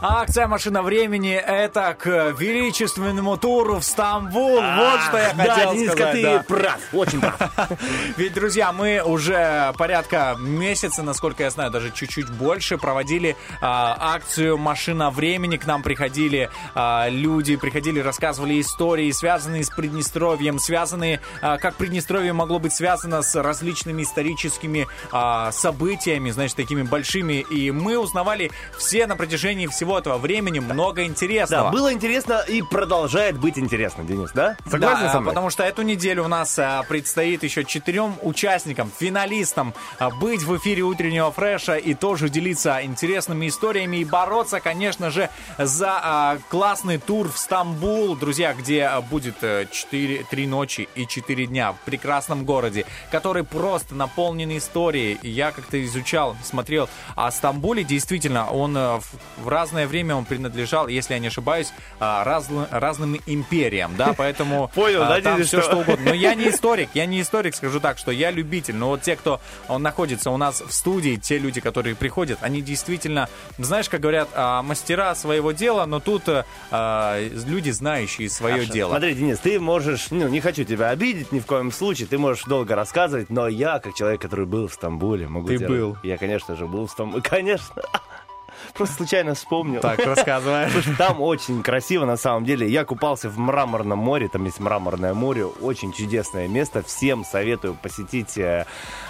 А акция «Машина времени» — это к величественному туру в Стамбул. вот что я да, хотел Дениска, сказать. ты да. прав, очень прав. (laughs) Ведь, друзья, мы уже порядка месяца, насколько я знаю, даже чуть-чуть больше, проводили а, акцию «Машина времени». К нам приходили а, люди, приходили, рассказывали истории, связанные с Приднестровьем, связанные, а, как Приднестровье могло быть связано с различными историческими а, событиями, значит, такими большими. И мы узнавали все на протяжении всего этого времени много интересного. Да, было интересно и продолжает быть интересно, Денис, да? Согласен Да, со мной? потому что эту неделю у нас а, предстоит еще четырем участникам, финалистам а, быть в эфире утреннего фреша и тоже делиться интересными историями и бороться, конечно же, за а, классный тур в Стамбул, друзья, где будет э, четыре, три ночи и четыре дня в прекрасном городе, который просто наполнен историей. Я как-то изучал, смотрел о Стамбуле, действительно, он э, в, в разное время он принадлежал, если я не ошибаюсь, а, раз- разным империям, да, поэтому (laughs) Понял, а, да, там все что- что угодно. Но я не историк, я не историк, скажу так, что я любитель. Но вот те, кто он находится у нас в студии, те люди, которые приходят, они действительно, знаешь, как говорят, а, мастера своего дела, но тут э, а, люди, знающие свое Хорошо. дело. Смотри, Денис, ты можешь, ну, не хочу тебя обидеть ни в коем случае, ты можешь долго рассказывать, но я, как человек, который был в Стамбуле, могу Ты тебе- был. Я, конечно же, был в Стамбуле. (laughs) Конечно. Просто случайно вспомнил. Так, рассказывай. Слушай, там очень красиво на самом деле. Я купался в Мраморном море, там есть Мраморное море, очень чудесное место. Всем советую посетить э,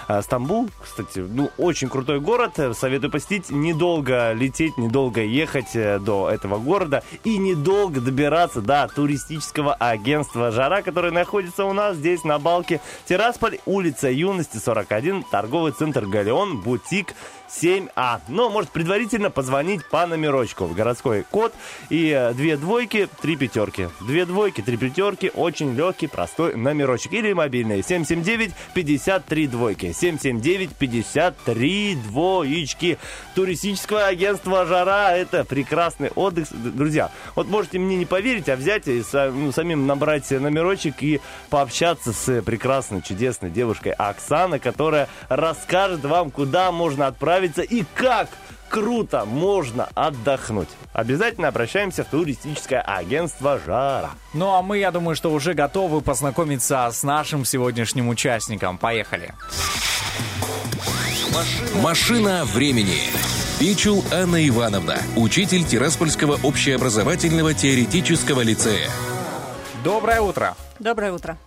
э, Стамбул. Кстати, ну, очень крутой город. Советую посетить. Недолго лететь, недолго ехать э, до этого города и недолго добираться до туристического агентства «Жара», которое находится у нас здесь на Балке. Тирасполь, улица Юности, 41, торговый центр «Галеон», бутик 7А. Но может предварительно позвонить по номерочку в городской код и э, две двойки, три пятерки. Две двойки, три пятерки, очень легкий, простой номерочек. Или мобильный 779-53 двойки. 779-53 двоечки. Туристическое агентство «Жара» — это прекрасный отдых. Друзья, вот можете мне не поверить, а взять и ну, самим набрать номерочек и пообщаться с прекрасной, чудесной девушкой Оксаной, которая расскажет вам, куда можно отправиться и как круто можно отдохнуть. Обязательно обращаемся в туристическое агентство «Жара». Ну а мы, я думаю, что уже готовы познакомиться с нашим сегодняшним участником. Поехали. Машина времени. Пичул Анна Ивановна, учитель Тираспольского общеобразовательного теоретического лицея. Доброе утро. Доброе утро.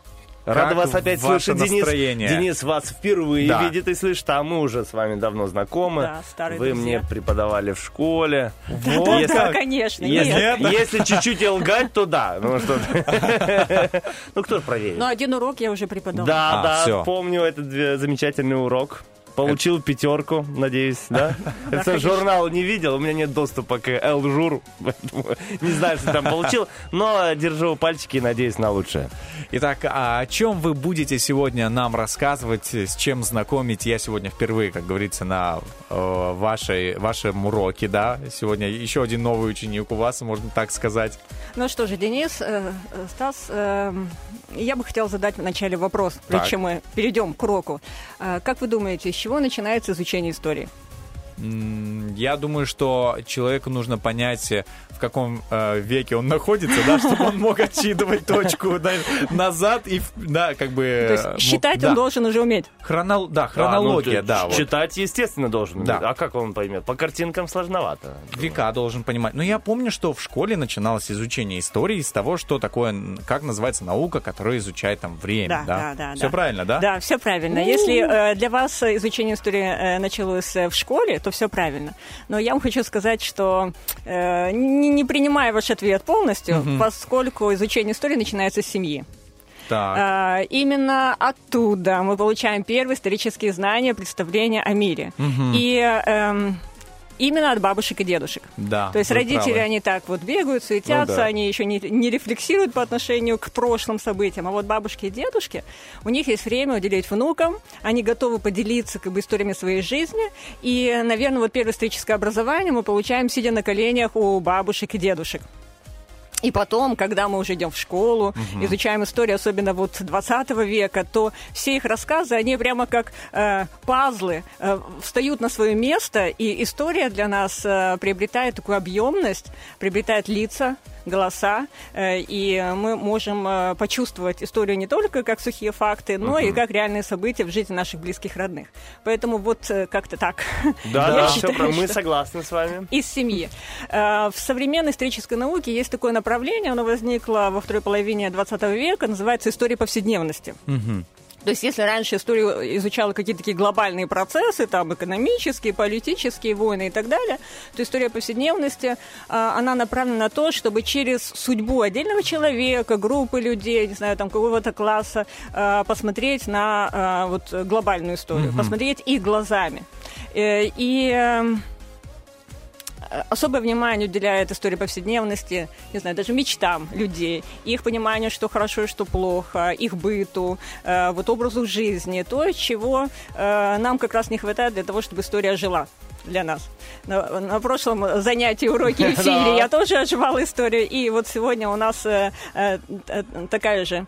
Рада Как вас опять слышать, Денис. настроение? Денис вас впервые Да. видит и слышит, а мы уже с вами давно знакомы. Да, старые Вы друзья. мне преподавали в школе. Да, да, да, конечно, Если, нет. если чуть-чуть лгать, то да. Ну, что. (laughs) Ну, кто ж проверит? Но один урок я уже преподала. Да, А, да, помню этот э, замечательный урок. Получил пятерку, надеюсь, да? (laughs) Это журнал не видел, у меня нет доступа к Элжуру, поэтому (laughs) не знаю, что там получил, но держу пальчики и надеюсь на лучшее. Итак, а о чем вы будете сегодня нам рассказывать, с чем знакомить? Я сегодня впервые, как говорится, на э, вашей, вашем уроке, да? Сегодня еще один новый ученик у вас, можно так сказать. Ну что же, Денис, э, э, Стас, э, я бы хотела задать вначале вопрос, прежде чем мы перейдем к уроку. Э, Как вы думаете, с чего начинается изучение истории? Я думаю, что человеку нужно понять, э, в каком э, веке он находится, да, чтобы он мог отсчитывать точку (laughs) да, назад и, да, как бы... То э, есть мог- считать да. он должен уже уметь. Хронол- Да, хронология, А, ну, да. вот. Читать, естественно, должен. Да. А как он поймет? По картинкам сложновато. Века должен понимать. Но я помню, что в школе начиналось изучение истории с того, что такое, как называется наука, которая изучает там время, Да, да? да, да, Все да. правильно, да? Да, все правильно. Если э, для вас э, изучение истории э, началось э, в школе, то все правильно. Но я вам хочу сказать, что э, не, не принимая ваш ответ полностью, Мгм. поскольку изучение истории начинается с семьи. Так. А, именно оттуда мы получаем первые исторические знания, представления о мире. Мгм. И эм, именно от бабушек и дедушек. Да, То есть родители, правы. они так вот бегают, суетятся, Ну да. они еще не, не рефлексируют по отношению к прошлым событиям. А вот бабушки и дедушки, у них есть время уделить внукам, они готовы поделиться как бы, историями своей жизни. И, наверное, вот первое историческое образование мы получаем, сидя на коленях у бабушек и дедушек. И потом, когда мы уже идем в школу, изучаем историю, особенно вот 20 века, то все их рассказы, они прямо как э, пазлы э, встают на свое место, и история для нас э, приобретает такую объемность, приобретает лица, голоса, э, и мы можем э, почувствовать историю не только как сухие факты, но и как реальные события в жизни наших близких родных. Поэтому вот э, как-то так. Да, да, считаю, все, мы согласны с вами. из семьи. В современной исторической науке есть такое направление, оно возникло во второй половине 20 века, называется история повседневности. То есть, если раньше историю изучала какие-то такие глобальные процессы, там экономические, политические войны и так далее, то история повседневности, а, она направлена на то, чтобы через судьбу отдельного человека, группы людей, не знаю, там какого-то класса, а, посмотреть на а, вот глобальную историю, посмотреть их глазами. Э, И эм, особое внимание уделяет истории повседневности, не знаю, даже мечтам людей, их пониманию, что хорошо и что плохо, их быту, э, вот образу жизни, то, чего э, нам как раз не хватает для того, чтобы история жила для нас. На, на прошлом занятии уроки (laughs) эфире я тоже оживала историю, и вот сегодня у нас э, э, э, такая же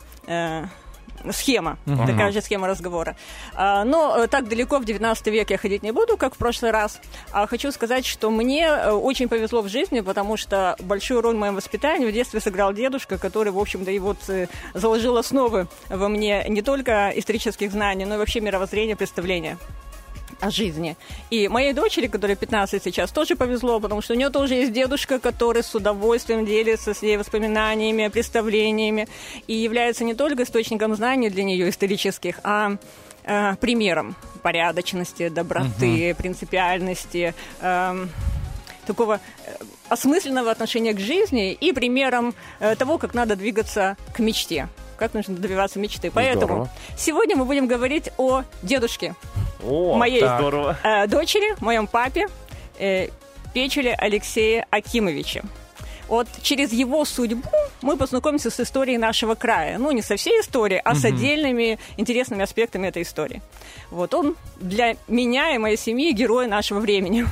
схема, такая же схема разговора. А, но э, так далеко в 19 век я ходить не буду, как в прошлый раз. А хочу сказать, что мне э, очень повезло в жизни, потому что большую роль в моем воспитании в детстве сыграл дедушка, который, в общем-то, и вот э, заложил основы во мне не только исторических знаний, но и вообще мировоззрения, представления о жизни. И моей дочери, которой 15 сейчас, тоже повезло, потому что у нее тоже есть дедушка, который с удовольствием делится с ней воспоминаниями, представлениями и является не только источником знаний для нее исторических, а э, примером порядочности, доброты, принципиальности, эм, такого э, осмысленного отношения к жизни и примером э, того, как надо двигаться к мечте, как нужно добиваться мечты. Поэтому Здорово. сегодня мы будем говорить о дедушке О, моей здорово. э, дочери, моем папе, э, Печеле Алексея Акимовича. Вот через его судьбу мы познакомимся с историей нашего края. Ну, не со всей историей, а с отдельными интересными аспектами этой истории. Вот он для меня и моей семьи герой нашего времени.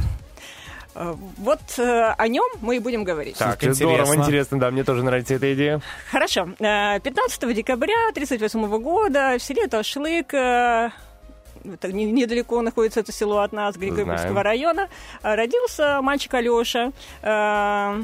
Э, Вот э, о нем мы и будем говорить. Так, Здорово, интересно. интересно, да, мне тоже нравится эта идея. Хорошо. Э, 15 декабря 1938 года в селе Ташлык, это не- недалеко находится это село от нас, Григорьевского района, э, родился мальчик Алеша. э,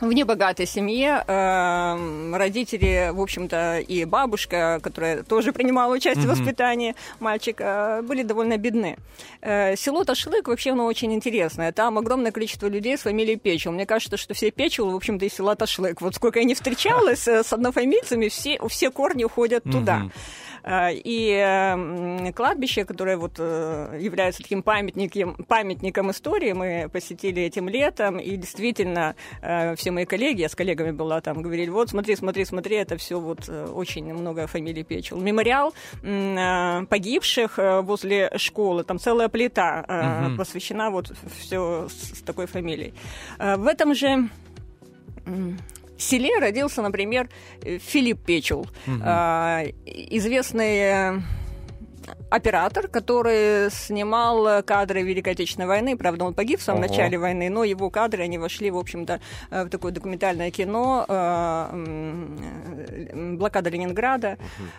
в небогатой семье э, родители, в общем-то, и бабушка, которая тоже принимала участие в воспитании мальчика, были довольно бедны. Э, село Ташлык вообще оно очень интересное. Там огромное количество людей с фамилией Печел. Мне кажется, что все Печел, в общем-то, из села Ташлык. Вот сколько я не встречалась с однофамильцами, все, все корни уходят туда. Э, И э, м, кладбище, которое вот э, является таким памятником, памятником истории, мы посетили этим летом, и действительно э, все мои коллеги, я с коллегами была там, говорили, вот смотри, смотри, смотри, это все вот очень много фамилий Печел. Мемориал погибших возле школы, там целая плита э, посвящена вот все с, такой фамилией. В этом же м, селе родился, например, э, Филипп Печел, э, известный э, оператор, который снимал кадры Великой Отечественной войны. Правда, он погиб в самом Ого. начале войны, но его кадры, они вошли, в общем-то, э, в такое документальное кино э, «Блокада Ленинграда».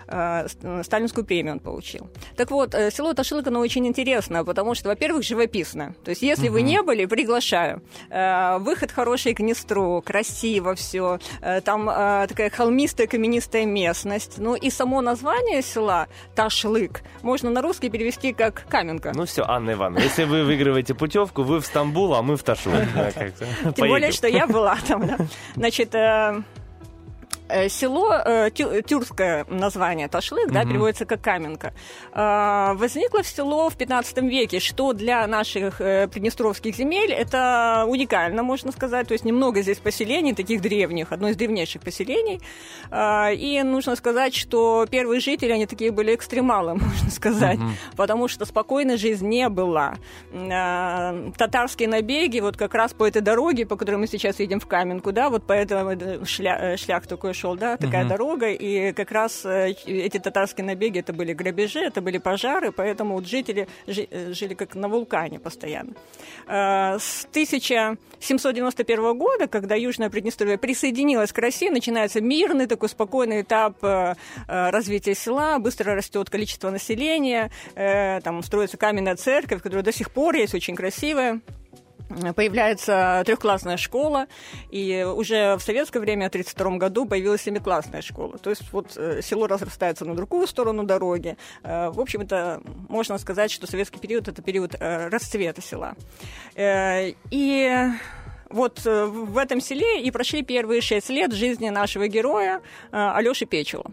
Э, Сталинскую премию он получил. Так вот, село Ташилок, оно очень интересно, потому что, во-первых, живописно. То есть, если вы не были, приглашаю. Выход хороший к Днестру, красиво все. Там такая холмистая, каменистая местность. Ну и само название села Ташлык можно на русский перевести как Каменка. Ну все, Анна Ивановна, если вы выигрываете путевку, вы в Стамбул, а мы в как-то. Тем более, что я была там. Значит, э, село, э, тю- тюркское название Ташлык, да, переводится как Каменка, э, возникло в село в 15 веке, что для наших э, приднестровских земель это уникально, можно сказать. То есть немного здесь поселений, таких древних, одно из древнейших поселений. Э, И нужно сказать, что первые жители, они такие были экстремалы, (laughs) можно сказать, потому что спокойной жизни не было. Э, Татарские набеги вот как раз по этой дороге, по которой мы сейчас едем в Каменку, да, вот по этому э, шля- э, шлях такой шел, да, такая Мгм. дорога, и как раз э, эти татарские набеги, это были грабежи, это были пожары, поэтому вот жители жи- э, жили как на вулкане постоянно. Э, С 1791 года, когда Южное Приднестровье присоединилось к России, начинается мирный такой спокойный этап развития села, быстро растет количество населения, там строится каменная церковь, которая до сих пор есть, очень красивая. Появляется трехклассная школа, и уже в советское время, в 1932 году, появилась семиклассная школа. То есть вот э, село разрастается на другую сторону дороги. Э, В общем, это можно сказать, что советский период – это период э, расцвета села. И вот в этом селе и прошли первые шесть лет жизни нашего героя Алёши Печула.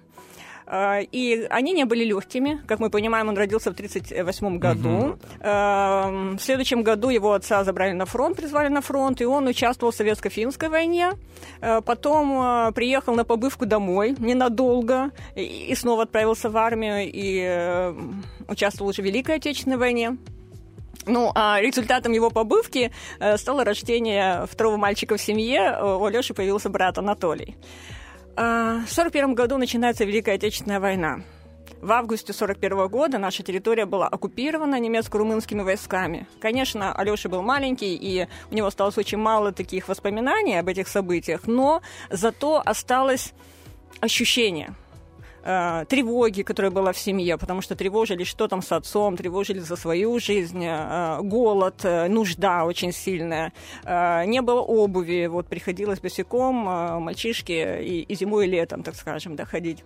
Э, И они не были легкими. Как мы понимаем, он родился в 1938 году. Э, В следующем году его отца забрали на фронт, призвали на фронт, и он участвовал в советско-финской войне. Э, Потом э, приехал на побывку домой ненадолго и снова отправился в армию и э, участвовал уже в Великой Отечественной войне. Ну, а результатом его побывки стало рождение второго мальчика в семье. У Алёши появился брат Анатолий. А, В 1941 году начинается Великая Отечественная война. В августе 1941 года наша территория была оккупирована немецко-румынскими войсками. Конечно, Алёша был маленький, и у него осталось очень мало таких воспоминаний об этих событиях, но зато осталось ощущение э, тревоги, которая была в семье, потому что тревожились, что там с отцом, тревожились за свою жизнь, э, голод, э, нужда очень сильная. Э, не было обуви, вот приходилось босиком э, мальчишке и, и зимой, и летом, так скажем, да, ходить.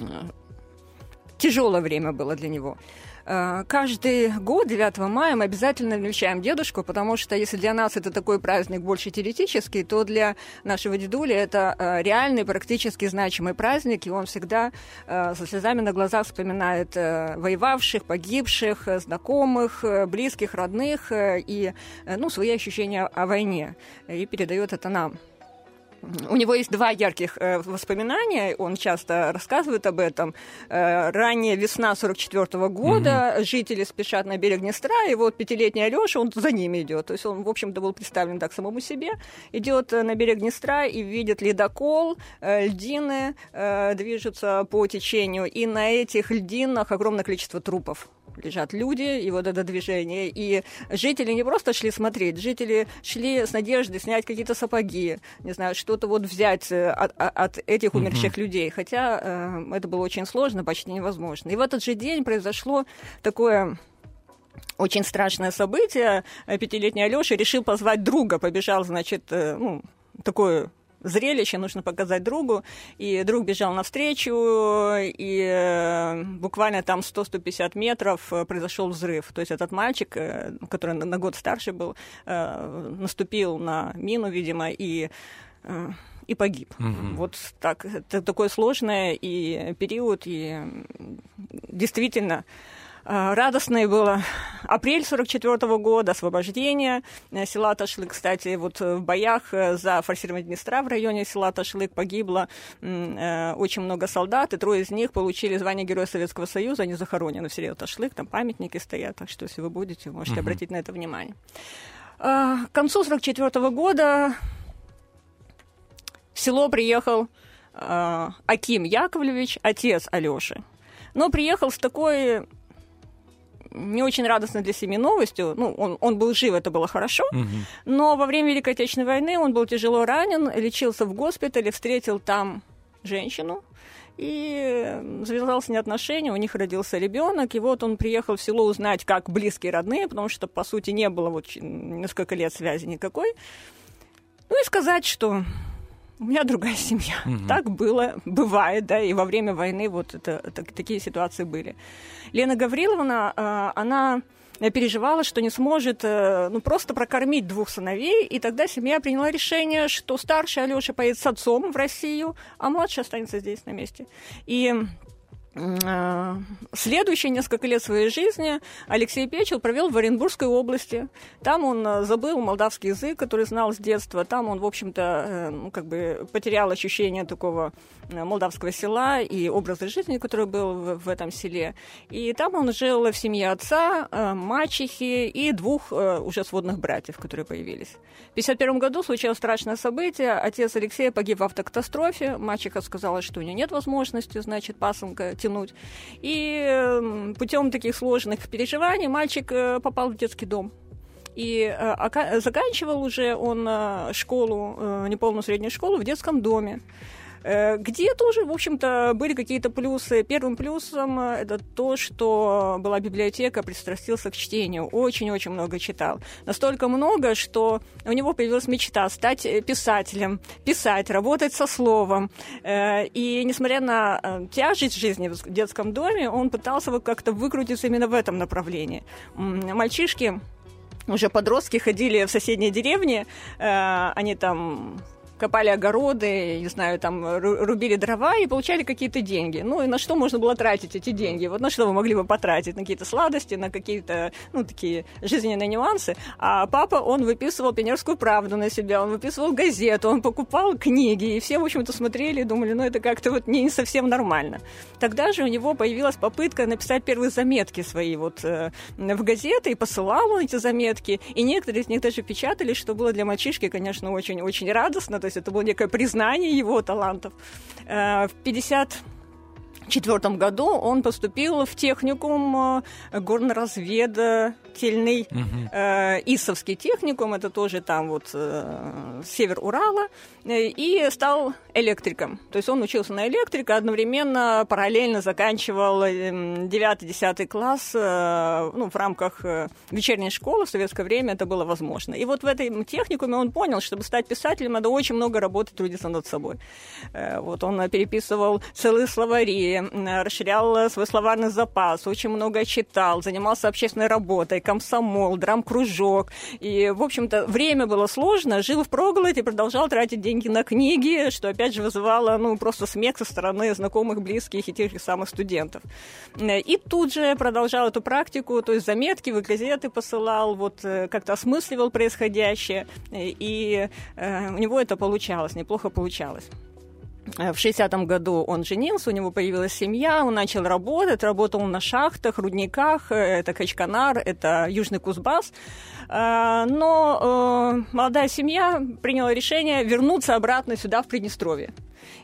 Э, Тяжелое время было для него. Э, Каждый год, 9 мая, мы обязательно навещаем дедушку, потому что если для нас это такой праздник больше теоретический, то для нашего дедули это э, реальный, практически значимый праздник, и он всегда э, со слезами на глазах вспоминает воевавших, погибших, знакомых, близких, родных и ну, свои ощущения о войне, и передает это нам. У него есть два ярких э, воспоминания, он часто рассказывает об этом. Э, ранняя весна 44 года, жители спешат на берег Днестра, и вот пятилетний Алеша, он за ними идет. То есть он, в общем-то, был представлен так самому себе. Идет э, на берег Днестра и видит ледокол, э, льдины э, движутся по течению, и на этих льдинах огромное количество трупов лежат люди, и вот это движение. И жители не просто шли смотреть, жители шли с надеждой снять какие-то сапоги, не знаю, что-то вот взять э, от, от этих умерших людей. Хотя э, это было очень сложно, почти невозможно. И в этот же день произошло такое очень страшное событие. Пятилетний Алеша решил позвать друга, побежал, значит, э, ну, такое зрелище нужно показать другу, и друг бежал навстречу, и э, буквально там 100-150 метров э, произошел взрыв. То есть этот мальчик, э, который на год старше был, наступил на мину, видимо, и и погиб. Мгм. Вот так. Это такой сложный и период, и действительно э, радостный было. Апрель 44 года, освобождение э, села Ташлык. Кстати, вот э, в боях э, за форсирование Днестра в районе села Ташлык погибло очень много солдат, и трое из них получили звание Героя Советского Союза. Они захоронены в селе Ташлык, там памятники стоят, так что если вы будете, можете Мгм. обратить на это внимание. А, К концу 44 года в село приехал э, Аким Яковлевич, отец Алёши. Но приехал с такой не очень радостной для семьи новостью. Ну, он, он был жив, это было хорошо. Но во время Великой Отечественной войны он был тяжело ранен, лечился в госпитале, встретил там женщину, и завязал с ней отношения, у них родился ребенок, и вот он приехал в село узнать, как близкие родные, потому что, по сути, не было вот несколько лет связи никакой. Ну и сказать, что у меня другая семья. Мгм. Так было, бывает, да, и во время войны вот это, так- такие ситуации были. Лена Гавриловна, а, она переживала, что не сможет э, ну, просто прокормить двух сыновей, и тогда семья приняла решение, что старший Алеша поедет с отцом в Россию, а младший останется здесь на месте. И Следующие несколько лет своей жизни Алексей Печел провел в Оренбургской области. Там он э, забыл молдавский язык, который знал с детства. Там он, в общем-то, э, ну, как бы потерял ощущение такого э, молдавского села и образа жизни, который был в, в этом селе. И там он жил в семье отца, э, мачехи и двух уже сводных братьев, которые появились. В 1951 году случилось страшное событие. Отец Алексея погиб в автокатастрофе. Мачеха сказала, что у нее нет возможности, значит, пасынка тянуть. И путем таких сложных переживаний мальчик э, попал в детский дом. И э, заканчивал уже он э, школу, неполную среднюю школу в детском доме где тоже, в общем-то, были какие-то плюсы. Первым плюсом э, это то, что была библиотека, пристрастился к чтению, очень-очень много читал. Настолько много, что у него появилась мечта стать э, писателем, писать, работать со словом. Э, И несмотря на э, тяжесть жизни в детском доме, он пытался как-то выкрутиться именно в этом направлении. Мальчишки уже подростки ходили в соседние деревни, э, они там копали огороды, не знаю, там ру- рубили дрова и получали какие-то деньги. Ну и на что можно было тратить эти деньги? Вот на что вы могли бы потратить? На какие-то сладости, на какие-то, ну, такие жизненные нюансы. А папа, он выписывал «Пионерскую правду» на себя, он выписывал газету, он покупал книги, и все, в общем-то, смотрели и думали, ну, это как-то вот не совсем нормально. Тогда же у него появилась попытка написать первые заметки свои вот э, в газеты, и посылал он эти заметки, и некоторые из них даже печатали, что было для мальчишки, конечно, очень-очень радостно, то есть это было некое признание его талантов. Э, В 50 четвертом году он поступил в техникум э, горноразведательный э, Исовский техникум, это тоже там вот э, север Урала, и стал электриком. То есть он учился на электрика, одновременно параллельно заканчивал 9-10 класс э, ну, в рамках э, вечерней школы в советское время это было возможно. И вот в этом техникуме он понял, чтобы стать писателем, надо очень много работать, трудиться над собой. Э, Вот он э, переписывал целые словари, расширял свой словарный запас, очень много читал, занимался общественной работой, комсомол, драм-кружок. И, в общем-то, время было сложно, жил в проголоде, продолжал тратить деньги на книги, что, опять же, вызывало, ну, просто смех со стороны знакомых, близких и тех же самых студентов. И тут же продолжал эту практику, то есть заметки в газеты посылал, вот э, как-то осмысливал происходящее, и э, у него это получалось, неплохо получалось. Э, В 60-м году он женился, у него появилась семья, он начал работать, работал на шахтах, рудниках, э, это Качканар, это Южный Кузбасс. Э, Но молодая семья приняла решение вернуться обратно сюда, в Приднестровье.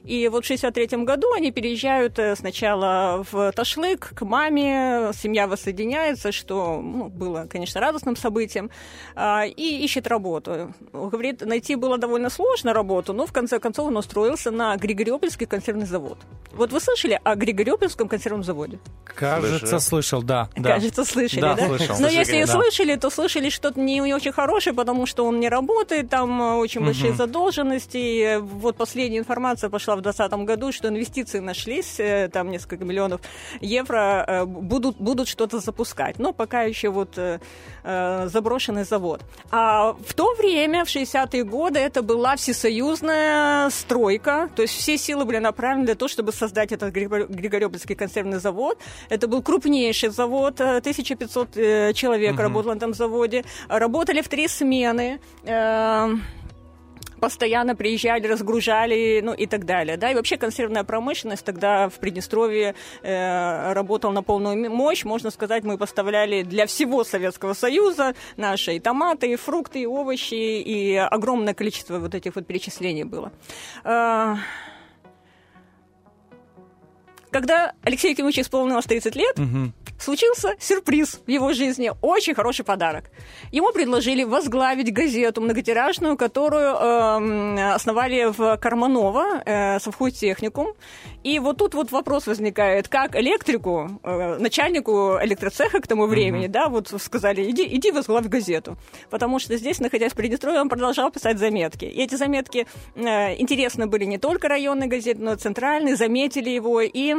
И вот в 63 году они переезжают э, сначала в Ташлык к маме, семья воссоединяется, что ну, было, конечно, радостным событием, а, и ищет работу. Говорит, найти было довольно сложно работу, но в конце концов он устроился на Григориопольский консервный завод. Вот вы слышали о Григориопольском консервном заводе? Кажется, слышал, да. да. Кажется, слышали, Да, да? слышал. Но если и Да. слышали, то слышали что-то не, не очень хорошее, потому что он не работает, там э, очень большие Мгм. задолженности. Вот последняя информация пошла в 2020 году, что инвестиции нашлись, э, там несколько миллионов евро, э, будут, будут что-то запускать. Но пока еще вот э, заброшенный завод. А в то время, в 60-е годы, это была всесоюзная стройка, то есть все силы были направлены для того, чтобы создать этот Григор- Григориопольский консервный завод. Это был крупнейший завод, э, 1500 э, человек Мгм. работало на этом заводе. Работали в три смены. Постоянно приезжали, разгружали, ну и так далее, да, и вообще консервная промышленность тогда в Приднестровье э, работала на полную мощь, можно сказать, мы поставляли для всего Советского Союза наши и томаты, и фрукты, и овощи, и огромное количество вот этих вот перечислений было. Э, когда Алексею Якимовичу исполнилось 30 лет, случился сюрприз в его жизни, очень хороший подарок. Ему предложили возглавить газету многотиражную, которую эм, основали в Карманово, э, совхозтехникум. И вот тут вот вопрос возникает, как электрику, э, начальнику электроцеха к тому времени, да, вот сказали, иди, иди возглавь газету. Потому что здесь, находясь в Приднестровье, он продолжал писать заметки. И эти заметки э, интересны были не только районной газеты, но и центральной, заметили его и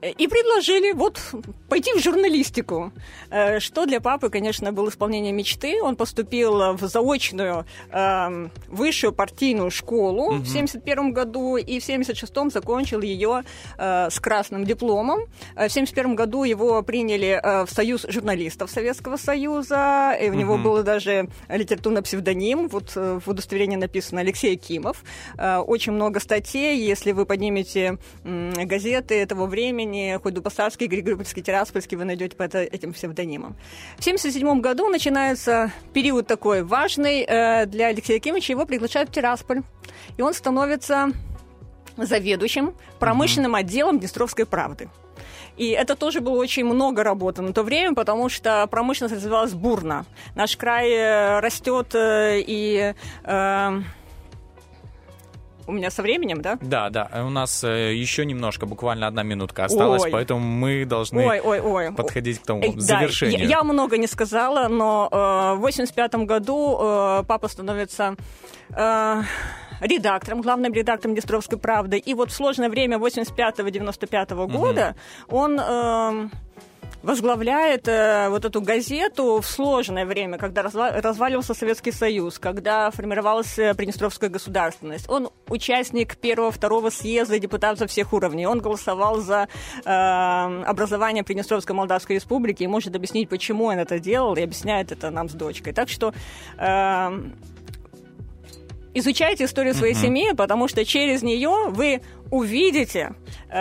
И предложили вот пойти в журналистику, Э, что для папы, конечно, было исполнение мечты. Он поступил в заочную эм, высшую партийную школу в 71 году и в 76 закончил ее э, с красным дипломом. Э, В 71 году его приняли э, в Союз журналистов Советского Союза, и у него Мгм. был даже литературный псевдоним. Вот э, в удостоверении написано Алексей Кимов. Э, Очень много статей. Если вы поднимете газеты этого времени, хоть Дубасарский, Григорьевский, Тираспольский, вы найдете по это- этим псевдонимам. В 1977 году начинается период такой важный э, для Алексея Кимовича. Его приглашают в Тирасполь. И он становится заведующим промышленным отделом Днестровской правды. И это тоже было очень много работы на то время, потому что промышленность развивалась бурно. Наш край э, растет э, и... э, у меня со временем, да? Да, да, у нас э, еще немножко, буквально одна минутка осталась, Ой. поэтому мы должны Ой, ой, ой. подходить к тому да, завершению. я, я много не сказала, но э, в 85 году э, папа становится э, редактором, главным редактором Днестровской правды. И вот в сложное время 85-95 года он... э, возглавляет э, вот эту газету в сложное время, когда разва- разваливался Советский Союз, когда формировалась э, Приднестровская государственность. Он участник первого-второго съезда депутатов всех уровней. Он голосовал за э, образование Приднестровской Молдавской Республики и может объяснить, почему он это делал, и объясняет это нам с дочкой. Так что э, изучайте историю своей Мгм. семьи, потому что через нее вы увидите э,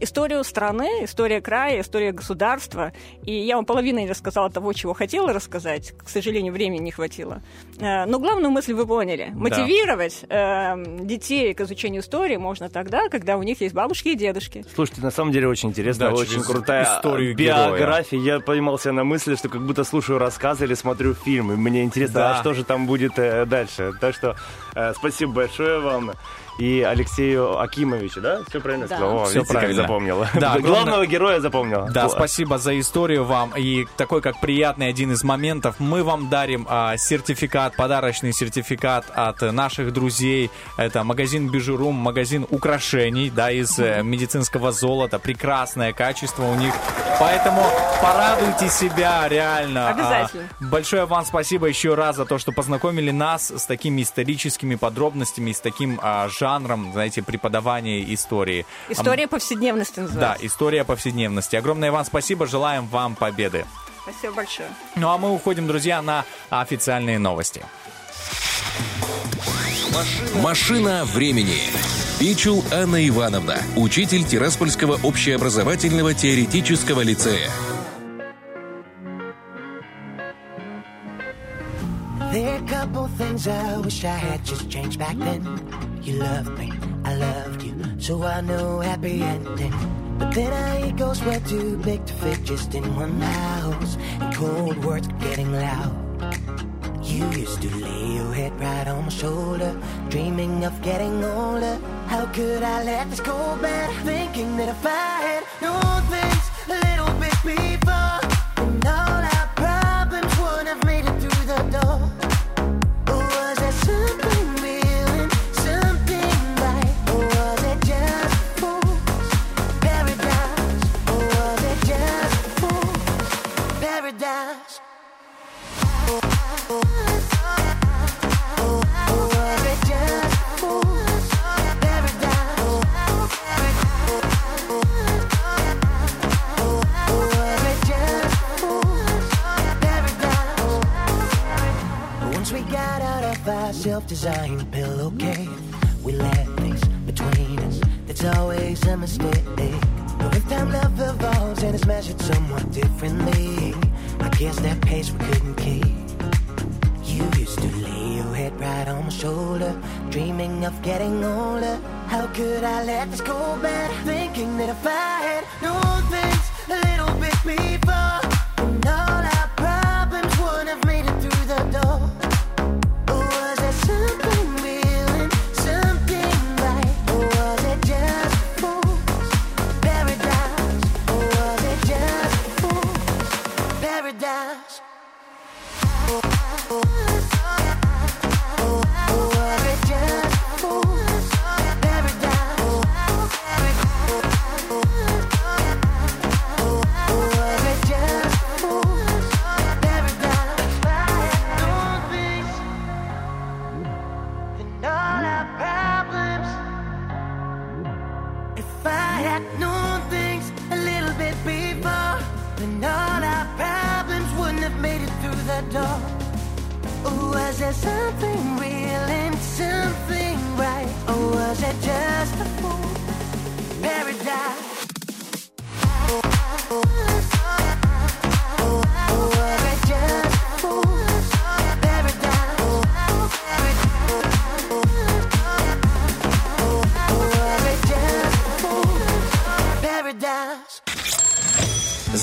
историю страны, историю края, историю государства. И я вам половину не рассказала того, чего хотела рассказать. К сожалению, времени не хватило. Э, но главную мысль вы поняли. Мотивировать э, детей к изучению истории можно тогда, когда у них есть бабушки и дедушки. Слушайте, на самом деле очень интересно, Да, очень крутая историю героя. биография. Я поймался на мысли, что как будто слушаю рассказы или смотрю фильм. И мне интересно, Да. а что же там будет э, дальше. Так что э, спасибо большое вам. И Алексею Акимовичу, да? Все правильно Да. сказал? О, Всё видите, правильно. как запомнила. Да, огромное- Главного героя запомнила. Да, О. спасибо за историю вам. И такой, как приятный один из моментов, мы вам дарим а, сертификат, подарочный сертификат от наших друзей. Это магазин Бижурум, магазин украшений, да, из э, медицинского золота. Прекрасное качество у них. Поэтому порадуйте себя, реально. А, Обязательно. большое вам спасибо еще раз за то, что познакомили нас с такими историческими подробностями, с таким а, жанром, знаете, преподавания истории. История повседневности Да, называется. история повседневности. Огромное вам спасибо, желаем вам победы. Спасибо большое. Ну а мы уходим, друзья, на официальные новости. Машина времени. Пичул Анна Ивановна, учитель Тираспольского общеобразовательного теоретического лицея. There are a couple things I wish I had just changed back then. You loved me, I loved you, so I know happy ending. But then our egos were too big to fit just in one house, and cold words getting loud. You used to lay your head right on my shoulder, dreaming of getting older. How could I let this go bad? Thinking that if I had known things a little bit before, our self-designed pillowcase, we let things between us. That's always a mistake. But time, love evolves and is measured somewhat differently. I guess that pace we couldn't keep. You used to lay your head right on my shoulder, dreaming of getting older. How could I let this go bad? Thinking that if I had known things a little bit before, then that known things a little bit before, then all our problems wouldn't have made it through the door. Or was there something real and something right, or was it just a fool paradise?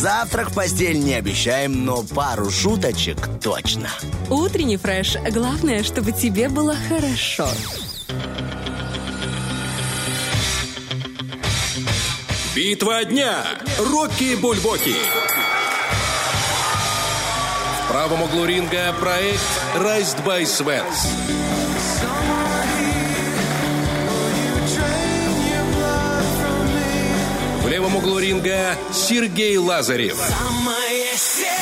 Завтрак в постель не обещаем, но пару шуточек точно. Утренний фреш. Главное, чтобы тебе было хорошо. Битва дня. Рокки Бульбоки. В правом углу ринга проект Raised by Svens. В левом углу ринга Сергей Лазарев. Самое сердце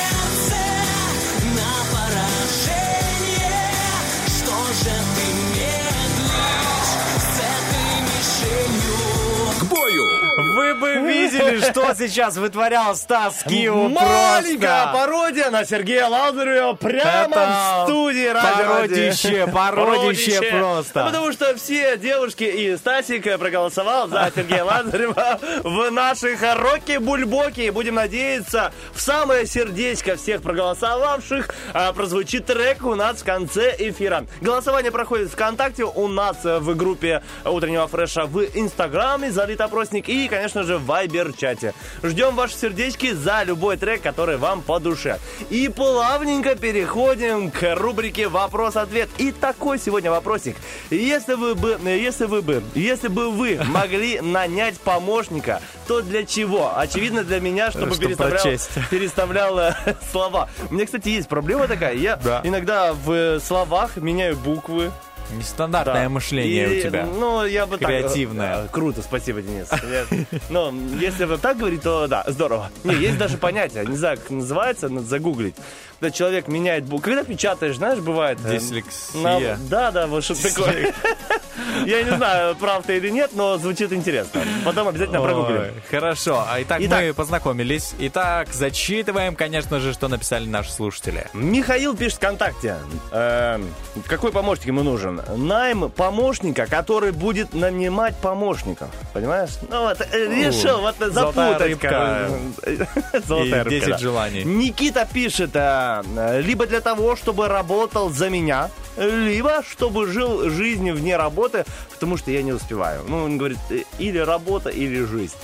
Вы бы видели, что сейчас вытворял Стас Кио Маленькая просто. пародия на Сергея Лазарева прямо Это в студии радио. (laughs) пародище, пародище просто. Потому что все девушки и Стасик проголосовал за Сергея Лазарева в наших Рокки-Бульбоки. Будем надеяться, в самое сердечко всех проголосовавших а, прозвучит трек у нас в конце эфира. Голосование проходит ВКонтакте, у нас э, в группе утреннего фреша в Инстаграме, залит опросник и, конечно же, в Вайбер-чате. Ждем ваши сердечки за любой трек, который вам по душе. И плавненько переходим к рубрике «Вопрос-ответ». И такой сегодня вопросик. Если вы бы, если вы бы, если бы вы могли нанять помощника, то для чего? Очевидно для меня, чтобы Чтобы переставлял, прочесть. переставлял э, слова. У меня, кстати, есть проблема такая. Я Да. иногда в словах меняю буквы. Нестандартное Да. мышление И, у тебя. Ну, я бы так... Креативное. э, Круто, спасибо, Денис. Я- Ну, если вы так говорите, то да, здорово. Не, есть даже понятие, не знаю, как называется, надо загуглить. Когда человек меняет букву. Когда печатаешь, знаешь, бывает... э, Дислексия. на- Да, да, вот что такое. (laughs) Я не знаю, правда или нет, но звучит интересно. Потом обязательно прогуглим. Хорошо. А итак, Итак. мы познакомились. Итак, зачитываем, конечно же, что написали наши слушатели. Михаил пишет ВКонтакте. Эм, какой помощник ему нужен? Найм помощника, который будет нанимать помощников. Понимаешь? Ну вот, э, решил вот золотая запутать. рыбка. короче. (laughs) Золотая И рыбка, 10 да. желаний. Никита пишет, э, э, либо для того, чтобы работал за меня, либо чтобы жил жизнью вне работы, потому что я не успеваю. Ну, он говорит, э, или работа, или жизнь.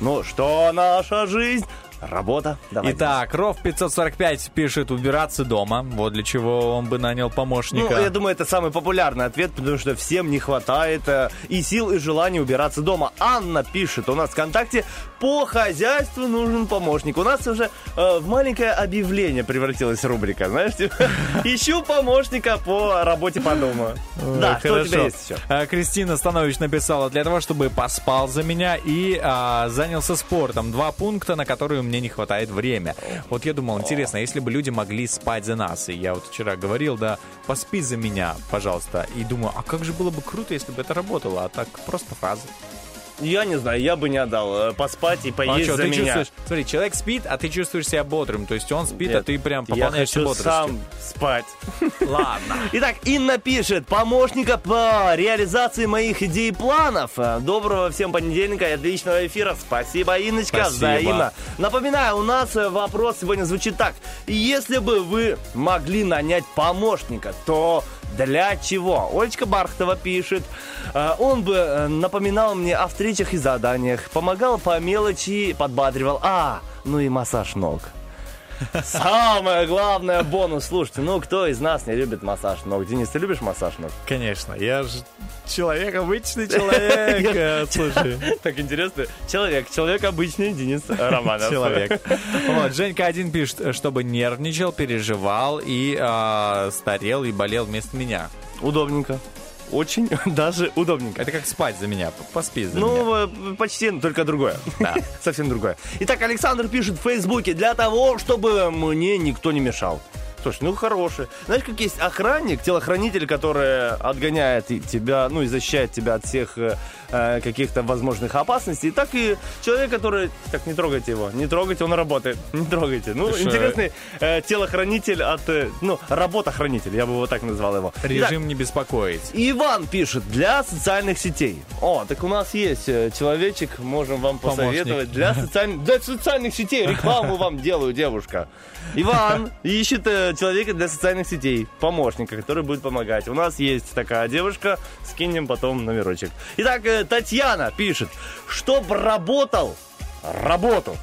Ну, что наша жизнь? Работа. Давай. Итак, Ров 545 пишет убираться дома. Вот для чего он бы нанял помощника. Ну, я думаю, это самый популярный ответ, потому что всем не хватает э, и сил, и желания убираться дома. Анна пишет у нас в ВКонтакте, по хозяйству нужен помощник. У нас уже э, в маленькое объявление превратилась рубрика, знаешь, типа, (laughs) ищу помощника по работе по дому. Да, что у тебя есть еще? А, Кристина Станович написала для того, чтобы поспал за меня и а, занялся спортом. Два пункта, на которые мне не хватает время. Вот я думал, интересно, если бы люди могли спать за нас, и я вот вчера говорил, да, поспи за меня, пожалуйста, и думаю, а как же было бы круто, если бы это работало, а так просто фраза. Я не знаю, я бы не отдал э, поспать и А поесть что, за ты меня. чувствуешь, смотри, человек спит, а ты чувствуешь себя бодрым, то есть он спит, а Нет, ты прям пополняешься бодростью. сам спать. (laughs) Ладно. Итак, Инна пишет, помощника по реализации моих идей и планов. Э, Доброго всем понедельника и отличного эфира. Спасибо, Инночка, Спасибо. взаимно. Напоминаю, у нас э, вопрос сегодня звучит так. Если бы вы могли нанять помощника, то для чего? Олечка Бархтова пишет. э, Он бы э, напоминал мне о встречах и заданиях, помогал по мелочи, подбадривал. А, ну и массаж ног. Самое главное бонус. Слушайте, ну кто из нас не любит массаж ног? Денис, ты любишь массаж ног? Конечно, я же человек, обычный (laughs) человек. Слушай, Так интересно. Человек, человек обычный, Денис Романов. человек. (laughs) Вот, Женька один пишет, чтобы нервничал, переживал и а, старел и болел вместо меня. Удобненько. Очень (laughs) даже удобненько. Это как спать за меня, поспи за меня. Ну, э, почти, только другое. (laughs) (laughs) Совсем другое. Итак, Александр пишет в Фейсбуке, для того, чтобы мне никто не мешал. Слушай, ну хороший. Знаешь, как есть охранник, телохранитель, который отгоняет тебя, ну и защищает тебя от всех э, каких-то возможных опасностей. Так и человек, который... Так, не трогайте его. Не трогайте, он работает. (laughs) Не трогайте. Ну, Слушай, интересный э, телохранитель от... э, ну, работохранитель, я бы его так назвал его. Итак, Режим не беспокоить. Иван пишет, для социальных сетей. О, так у нас есть э, человечек, можем вам Помощник. посоветовать. Для, социаль- для социальных сетей рекламу вам (laughs) делаю, девушка. Иван ищет э, человека для социальных сетей, помощника, который будет помогать. У нас есть такая девушка, скинем потом номерочек. Итак, Татьяна пишет, чтоб работал работу.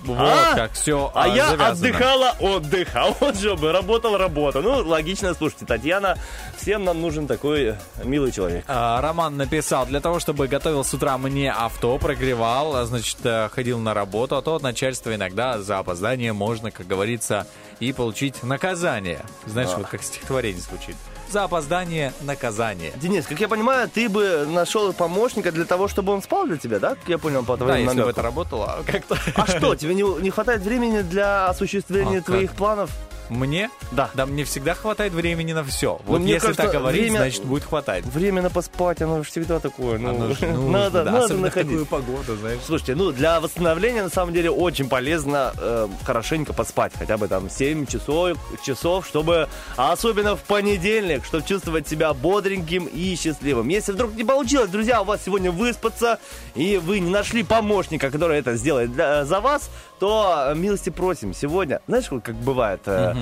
Вот А? как все А я отдыхала отдых, а (laughs) вот же бы работал работа. Ну, логично, слушайте, Татьяна, всем нам нужен такой э, милый человек. А, Роман написал, для того, чтобы готовил с утра мне авто, прогревал, а, значит, э, ходил на работу, а то от начальства иногда за опоздание можно, как говорится, и получить наказание. Знаешь, Да. вот как стихотворение звучит. За опоздание наказание. Денис, как я понимаю, ты бы нашел помощника для того, чтобы он спал для тебя, да? Как я понял по Да, твоим если бы это работало, как-то... А что, тебе не, не хватает времени для осуществления А твоих как? планов? Мне? Да. Да, мне всегда хватает времени на все. Ну, Вот мне если кажется, так говорить, время- значит, будет хватать. Время на поспать, оно же всегда такое. Ну, Оно же нужно, (laughs) надо, да, надо находить. такую погоду, знаешь. Слушайте, ну для восстановления на самом деле очень полезно э, хорошенько поспать, хотя бы там 7 часов, часов, чтобы, а особенно в понедельник, чтобы чувствовать себя бодреньким и счастливым. Если вдруг не получилось, друзья, у вас сегодня выспаться, и вы не нашли помощника, который это сделает для- за вас, то э, милости просим сегодня. Знаешь, вот как бывает э,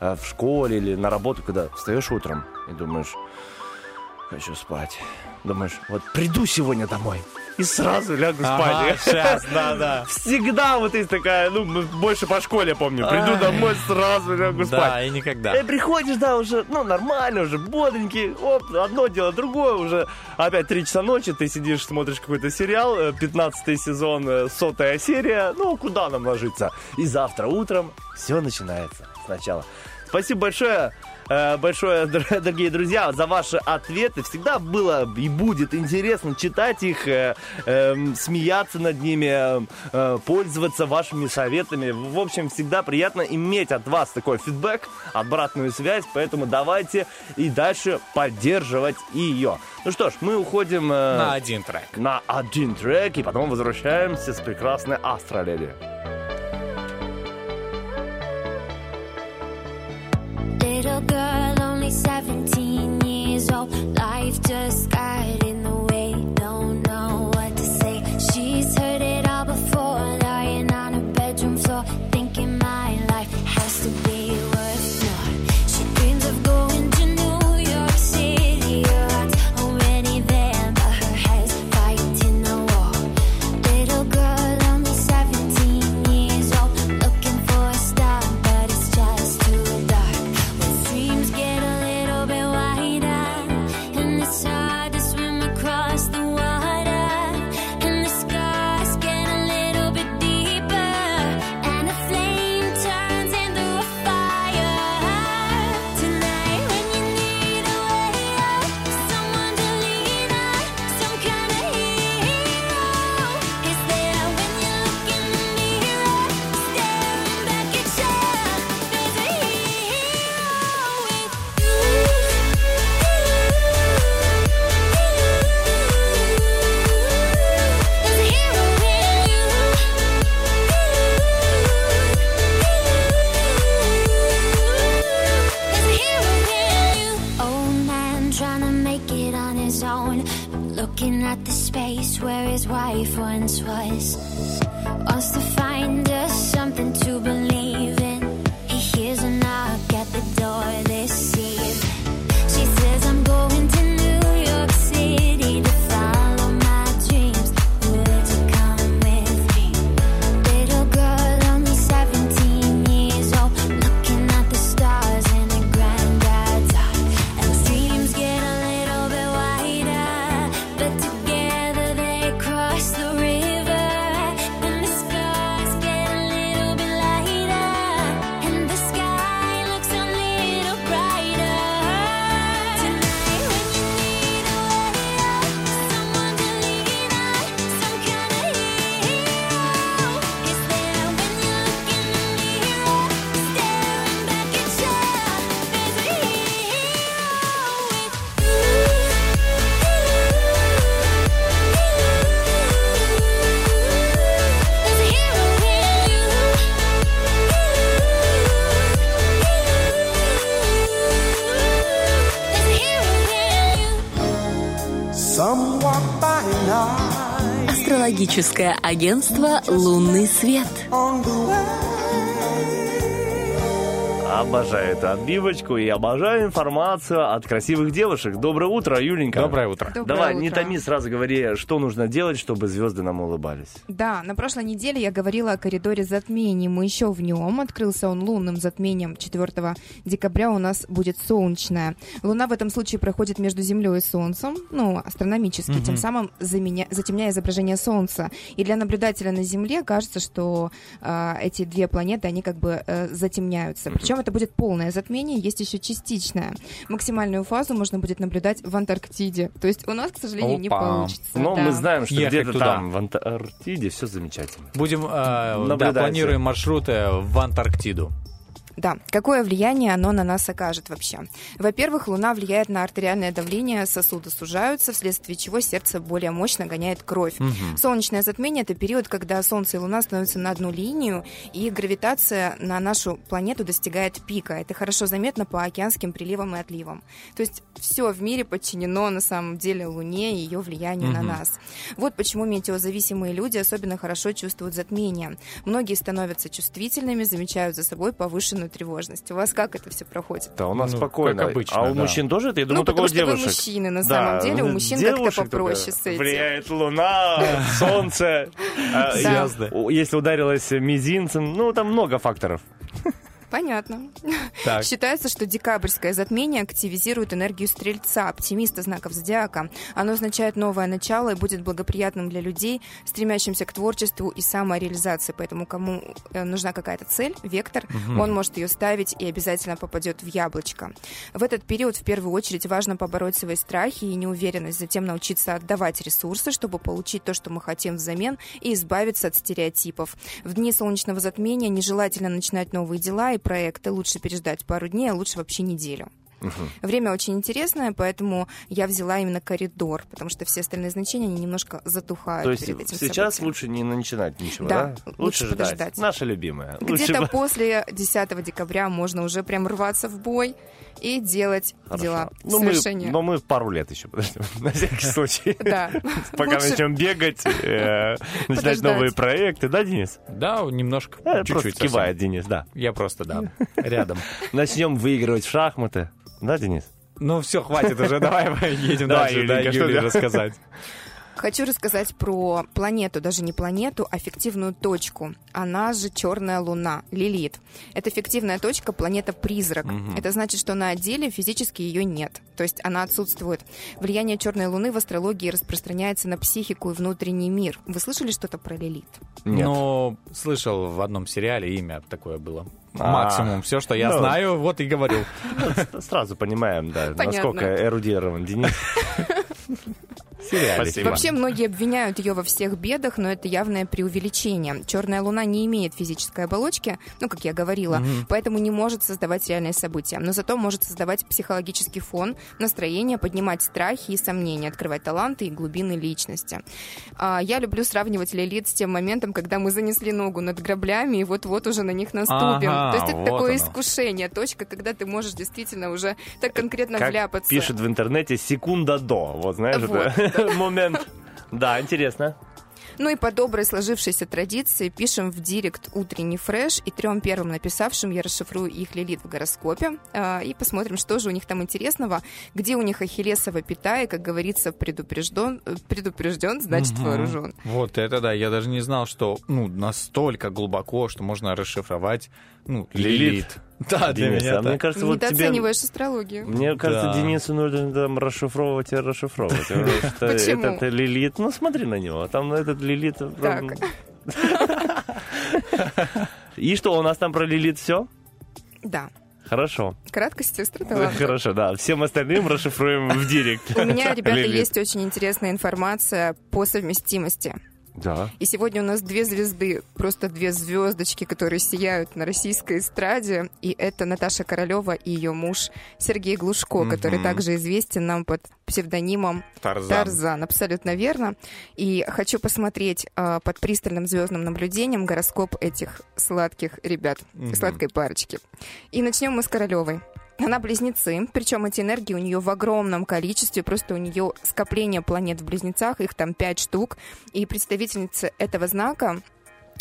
э, в школе или на работу, когда встаешь утром и думаешь, хочу спать. Думаешь, вот приду сегодня домой и сразу лягу Ага, спать. (laughs) щас, да-да. Всегда вот есть такая, ну, больше по школе помню. Приду Ай. домой, сразу лягу Да, спать. и никогда. И приходишь, да, уже, ну, нормально, уже бодренький. Оп, одно дело, другое. Уже опять три часа ночи, ты сидишь, смотришь какой-то сериал, э, 15 сезон, э, сотая серия. Ну, куда нам ложиться? И завтра утром все начинается сначала. Спасибо большое. э, Большое, дор- дорогие друзья, за ваши ответы. Всегда было и будет интересно читать их, э, эм, смеяться над ними, э, пользоваться вашими советами. В общем, всегда приятно иметь от вас такой фидбэк, обратную связь, поэтому давайте и дальше поддерживать ее. Ну что ж, мы уходим На один трек. на один трек и потом возвращаемся с прекрасной Астроледи. Life just got Косметологическое агентство «Лунный свет». Обожаю эту отбивочку и обожаю информацию от красивых девушек. Доброе утро, Юленька. Доброе утро. Доброе Давай, не утро. томи, сразу говори, что нужно делать, чтобы звезды нам улыбались. Да, на прошлой неделе я говорила о коридоре затмений. Мы еще в нем. Открылся он лунным затмением. 4 декабря у нас будет солнечная. Луна в этом случае проходит между Землей и Солнцем, ну, астрономически, Мгм. тем самым заменя- затемняя изображение Солнца. И для наблюдателя на Земле кажется, что а, эти две планеты, они как бы э, затемняются. Причем это будет полное затмение, есть еще частичное. Максимальную фазу можно будет наблюдать в Антарктиде. То есть у нас, к сожалению, не получится. Но да. мы знаем, что Ехать где-то туда. там, в Антарктиде, все замечательно. Будем, э, да, планируем маршруты в Антарктиду. Да, какое влияние оно на нас окажет вообще? Во-первых, Луна влияет на артериальное давление, сосуды сужаются, вследствие чего сердце более мощно гоняет кровь. Мгм. Солнечное затмение – это период, когда Солнце и Луна становятся на одну линию, и гравитация на нашу планету достигает пика. Это хорошо заметно по океанским приливам и отливам. То есть все в мире подчинено на самом деле Луне и ее влиянию на Мгм. нас. Вот почему метеозависимые люди особенно хорошо чувствуют затмение. Многие становятся чувствительными, замечают за собой повышенную тревожность. У вас как это все проходит? Да, у нас Ну, спокойно. как обычно, а у да. мужчин тоже это? Я думаю, Ну, потому только у что вы мужчины, на Да, самом деле. У ну, мужчин как-то попроще с этим. Влияет луна, (laughs) солнце, а, Если ударилась мизинцем, ну, там много факторов. Понятно. Так. Считается, что декабрьское затмение активизирует энергию стрельца, оптимиста знаков зодиака. Оно означает новое начало и будет благоприятным для людей, стремящимся к творчеству и самореализации. Поэтому кому э, нужна какая-то цель, вектор, Мгм. он может ее ставить и обязательно попадет в яблочко. В этот период в первую очередь важно побороть свои страхи и неуверенность, затем научиться отдавать ресурсы, чтобы получить то, что мы хотим взамен, и избавиться от стереотипов. В дни солнечного затмения нежелательно начинать новые дела и проекты. Лучше переждать пару дней, а лучше вообще неделю. Время очень интересное, поэтому я взяла именно коридор, потому что все остальные значения, они немножко затухают То есть перед этим сейчас событием. лучше не начинать ничего, Да, да? лучше ждать. подождать. Наша любимая. Лучше Где-то бы- (laughs) после 10 декабря можно уже прям рваться в бой и делать Хорошо. дела. Ну, мы, Совершение. но мы пару лет еще подождем, (laughs) на всякий (laughs) случай. Да. Пока Лучше- начнем бегать, э, (laughs) начинать Подождать. новые проекты, да, Денис? Да, немножко. Э, чуть-чуть кивает Денис, да. Я просто, да, рядом. Начнем выигрывать в шахматы. Да, Денис? Ну все, хватит уже, давай едем дальше, да, Юле рассказать. Хочу рассказать про планету, даже не планету, а фиктивную точку. Она же черная луна, Лилит. Это фиктивная точка, планета-призрак. Мгм. Это значит, что на деле физически ее нет. То есть она отсутствует. Влияние черной луны в астрологии распространяется на психику и внутренний мир. Вы слышали что-то про Лилит? Ну, слышал в одном сериале имя такое было. А. Максимум. Все, что я Ну. знаю, вот и говорю. Ну, Сразу понимаем, да, Понятно. насколько эрудирован Денис. (laughs) Сериале. Спасибо. Вообще многие обвиняют ее во всех бедах, но это явное преувеличение. Черная луна не имеет физической оболочки, ну, как я говорила, Мгм. поэтому не может создавать реальные события. Но зато может создавать психологический фон, настроение, поднимать страхи и сомнения, открывать таланты и глубины личности. А, Я люблю сравнивать Лилит с тем моментом, когда мы занесли ногу над граблями и вот-вот уже на них наступим. Ага, То есть это вот такое оно. искушение, точка, когда ты можешь действительно уже так конкретно Как вляпаться. пишут в интернете, секунда до. Вот знаешь, Вот, это (laughs) момент. Да, интересно. Ну и по доброй сложившейся традиции пишем в директ утренний фреш, и трем первым написавшим я расшифрую их лилит в гороскопе, а, и посмотрим, что же у них там интересного, где у них ахиллесова пята, и, как говорится, предупрежден, э, предупрежден значит Мгм. вооружен. Вот это да, я даже не знал, что ну настолько глубоко, что можно расшифровать ну Лилит. (laughs) Да, для Денис, меня а так. мне кажется, вот тебе... Астрологию. Мне кажется, Да. Денису нужно там расшифровывать и расшифровывать. (laughs) Почему? Этот Лилит, ну смотри на него, там этот Лилит... прям- И что, у нас там про Лилит все? Да. Хорошо. Краткость сестры таланта. (laughs) Хорошо, да. Всем остальным расшифруем в директ. У меня, ребята, есть очень интересная информация по совместимости. Да. И сегодня у нас две звезды, просто две звездочки, которые сияют на российской эстраде. И это Наташа Королева и ее муж Сергей Глушко, Мгм. который также известен нам под псевдонимом Тарзан. Тарзан. Абсолютно верно. И хочу посмотреть а, под пристальным звездным наблюдением гороскоп этих сладких ребят, Мгм. сладкой парочки. И начнем мы с Королевой. Она близнецы, причем эти энергии у нее в огромном количестве, просто у нее скопление планет в близнецах, их там пять штук, и представительницы этого знака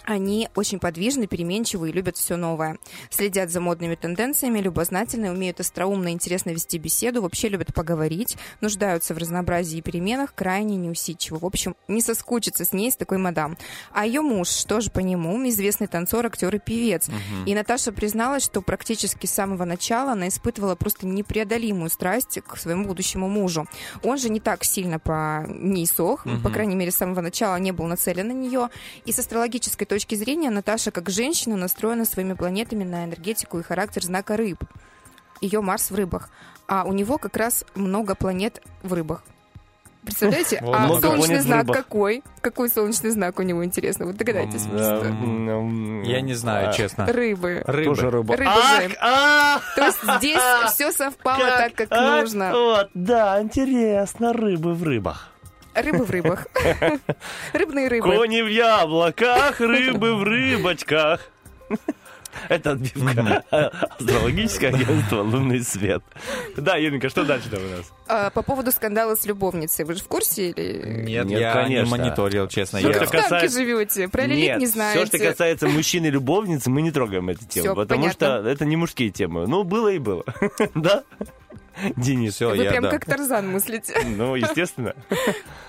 они очень подвижны, переменчивы и любят все новое. Следят за модными тенденциями, любознательны, умеют остроумно и интересно вести беседу, вообще любят поговорить, нуждаются в разнообразии и переменах, крайне неусидчивы. В общем, не соскучиться с ней, с такой мадам. А ее муж, что же по нему, известный танцор, актер и певец. Мгм. И Наташа призналась, что практически с самого начала она испытывала просто непреодолимую страсть к своему будущему мужу. Он же не так сильно по ней сох, Мгм. по крайней мере, с самого начала не был нацелен на нее. И с астрологической точки зрения Наташа, как женщина, настроена своими планетами на энергетику и характер знака рыб. Ее Марс в рыбах. А у него как раз много планет в рыбах. Представляете? А солнечный знак какой? Какой солнечный знак у него, интересно? Вот догадайтесь. Я не знаю, честно. Рыбы. Рыбы. Тоже рыба. Ах, То есть здесь все совпало так, как нужно. Вот, да, интересно, рыбы в рыбах. Рыбы в рыбах. (laughs) Рыбные рыбы. Кони в яблоках, рыбы в рыбочках. Это отбивка. Астрологическое агентство «Лунный свет». Да, Юренька, что дальше там у нас? А, По поводу скандала с любовницей. Вы же в курсе или... Нет, Нет, я конечно. не мониторил, честно. Всё, я- что касается- живете, про Нет, не все, знаете. что касается мужчин и любовницы, мы не трогаем эту тему, Всё, потому понятно. что это не мужские темы. Ну, было и было. (laughs) Да? Денис, все, Вы прям как Тарзан мыслите. Ну, естественно. (laughs)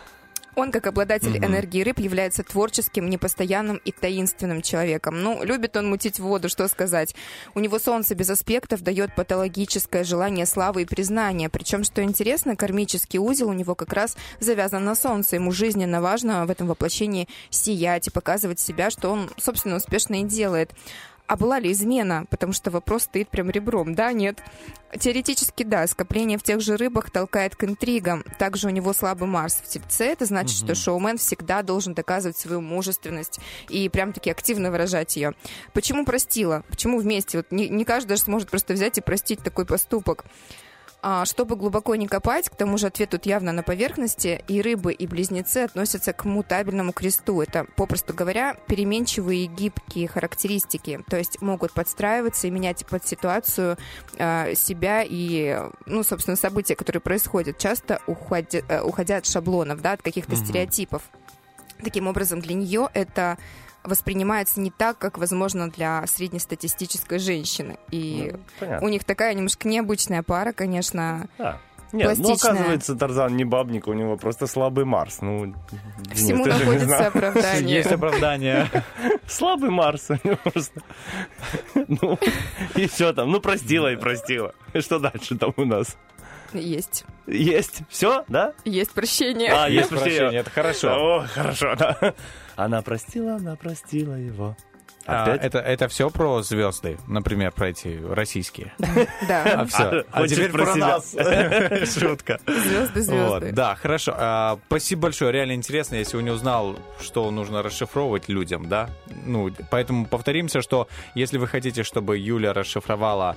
Он, как обладатель Мгм. энергии рыб, является творческим, непостоянным и таинственным человеком. Ну, любит он мутить воду, что сказать. У него солнце без аспектов дает патологическое желание славы и признания. Причем, что интересно, кармический узел у него как раз завязан на солнце. Ему жизненно важно в этом воплощении сиять и показывать себя, что он, собственно, успешно и делает. А была ли измена? Потому что вопрос стоит прям ребром. Да, нет. Теоретически, да. Скопление в тех же рыбах толкает к интригам. Также у него слабый Марс в Тельце. Это значит, Мгм. что шоумен всегда должен доказывать свою мужественность и прям-таки активно выражать ее. Почему простила? Почему вместе? Вот не, не каждый даже сможет просто взять и простить такой поступок. А, чтобы глубоко не копать, к тому же ответ тут явно на поверхности, и рыбы, и близнецы относятся к мутабельному кресту. Это, попросту говоря, переменчивые и гибкие характеристики, то есть могут подстраиваться и менять под ситуацию э, себя и, ну, собственно, события, которые происходят, часто уходя, э, уходя от шаблонов, да, от каких-то Мгм. стереотипов. Таким образом, для нее это воспринимается не так, как, возможно, для среднестатистической женщины. И Ну, понятно. у них такая немножко необычная пара, конечно, Да. Нет, ну, пластичная. оказывается, Тарзан не бабник, у него просто слабый Марс. Ну, Всему Денис, ты же не находится оправдание. Есть оправдание. (laughs) Слабый Марс у него просто. (laughs) Ну, (laughs) и все там. Ну, простила и простила. Что дальше там у нас? Есть. Есть. Все, да? Есть прощение. А, есть прощение, это хорошо. О, хорошо, да. Она простила, она простила его. А, Опять? это, это все про звезды, например, про эти российские. Да. А все. А Хочешь теперь про про себя? нас. (laughs) Шутка. Звезды, звезды. Вот, да, хорошо. А, спасибо большое. Реально интересно. Я сегодня узнал, что нужно расшифровывать людям, да. Ну, поэтому повторимся, что если вы хотите, чтобы Юля расшифровала...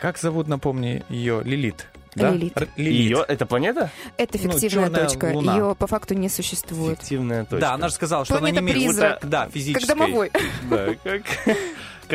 Как зовут, напомни, ее? Лилит. Да? Лилит. Р- Лилит. Ее, это планета? Это Ну, фиктивная чёрная точка. луна. Ее по факту не существует. Фиктивная точка. Да, она же сказала, что она не Планета имеет... призрак. (laughs) Да, Как физической. домовой. Да, как...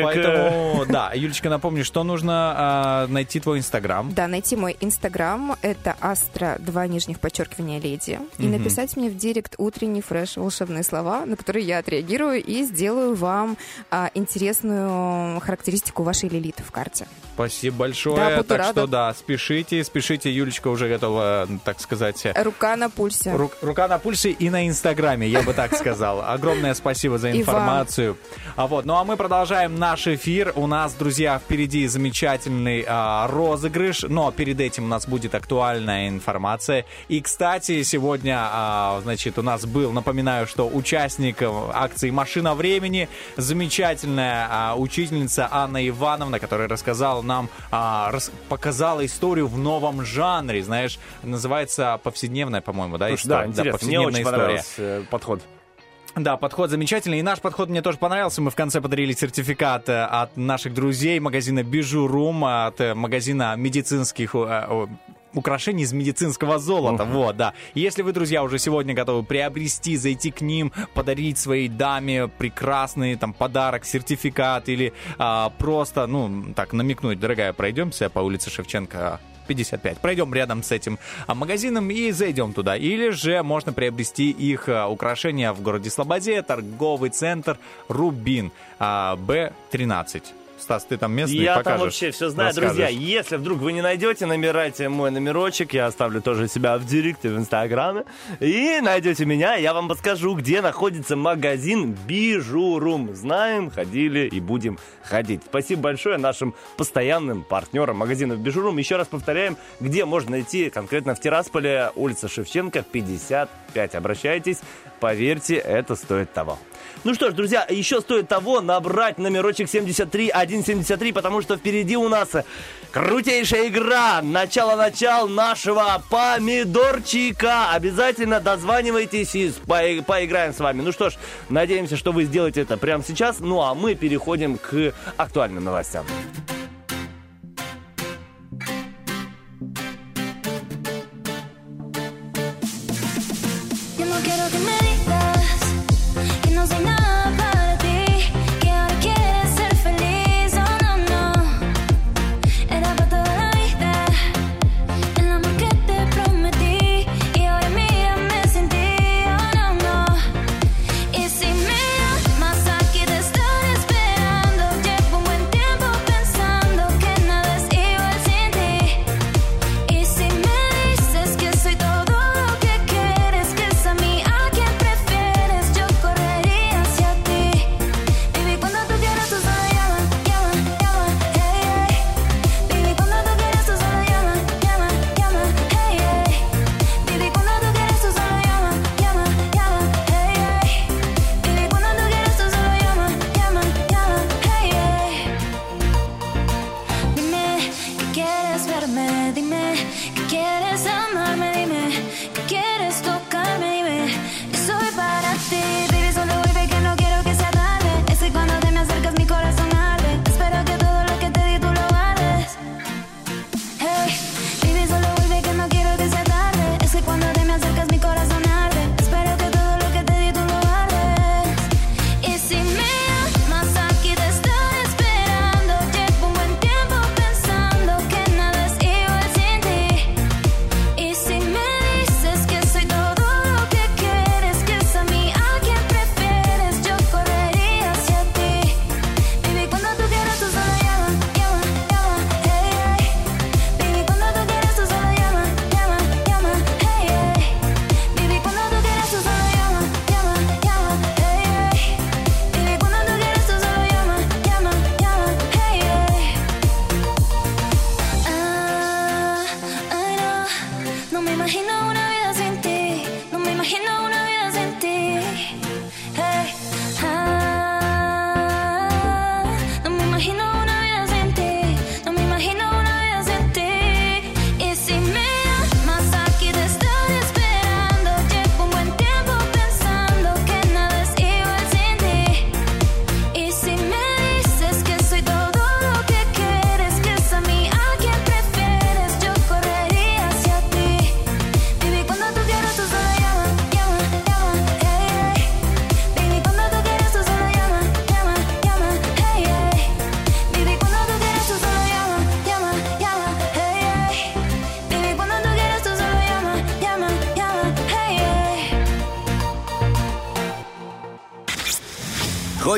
как, э, Поэтому, да, Юлечка, напомни, что нужно а, найти твой инстаграм. Да, найти мой инстаграм, это астра, два нижних подчеркивания леди, и Мгм. написать мне в директ утренний фреш волшебные слова, на которые я отреагирую и сделаю вам а, интересную характеристику вашей лилиты в карте. Спасибо большое. Да, буду так рада. что да, спешите, спешите. Юлечка уже готова, так сказать, Рука на пульсе. Ру- рука на пульсе и на Инстаграме, я бы так сказал. Огромное спасибо за информацию. А вот, ну а мы продолжаем наш эфир. У нас, друзья, впереди замечательный а, розыгрыш, но перед этим у нас будет актуальная информация. И, кстати, сегодня, а, значит, у нас был, напоминаю, что участник акции «Машина времени», замечательная а, учительница Анна Ивановна, которая рассказала нам, а, рас- показала историю в новом жанре, знаешь, называется повседневная, по-моему, да, Слушай, история? да, интересно. Мне повседневная очень история. понравился э, подход. Да, подход замечательный. И наш подход мне тоже понравился. Мы в конце подарили сертификат э, от наших друзей магазина Бижурум, от э, магазина медицинских... э, украшений из медицинского золота. Вот, да. Если вы, друзья, уже сегодня готовы приобрести, зайти к ним, подарить своей даме прекрасный там подарок, сертификат или а, просто, ну, так, намекнуть, дорогая, пройдемся по улице Шевченко 55. Пройдем рядом с этим а, магазином и зайдем туда. Или же можно приобрести их а, украшения в городе Слободе, торговый центр Рубин а, Б13. Стас, ты там местный, Я покажешь, там вообще все знаю, друзья. Если вдруг вы не найдете, набирайте мой номерочек. Я оставлю тоже себя в директе в Инстаграме. И найдете меня, я вам подскажу, где находится магазин Бижурум. Знаем, ходили и будем ходить. Спасибо большое нашим постоянным партнерам магазина Бижурум. Еще раз повторяем, где можно найти конкретно в Тирасполе, улица Шевченко, 55. Обращайтесь, поверьте, это стоит того. Ну что ж, друзья, еще стоит того набрать номерочек 73173, потому что впереди у нас крутейшая игра. Начало-начал нашего помидорчика. Обязательно дозванивайтесь и по- поиграем с вами. Ну что ж, надеемся, что вы сделаете это прямо сейчас. Ну а мы переходим к актуальным новостям.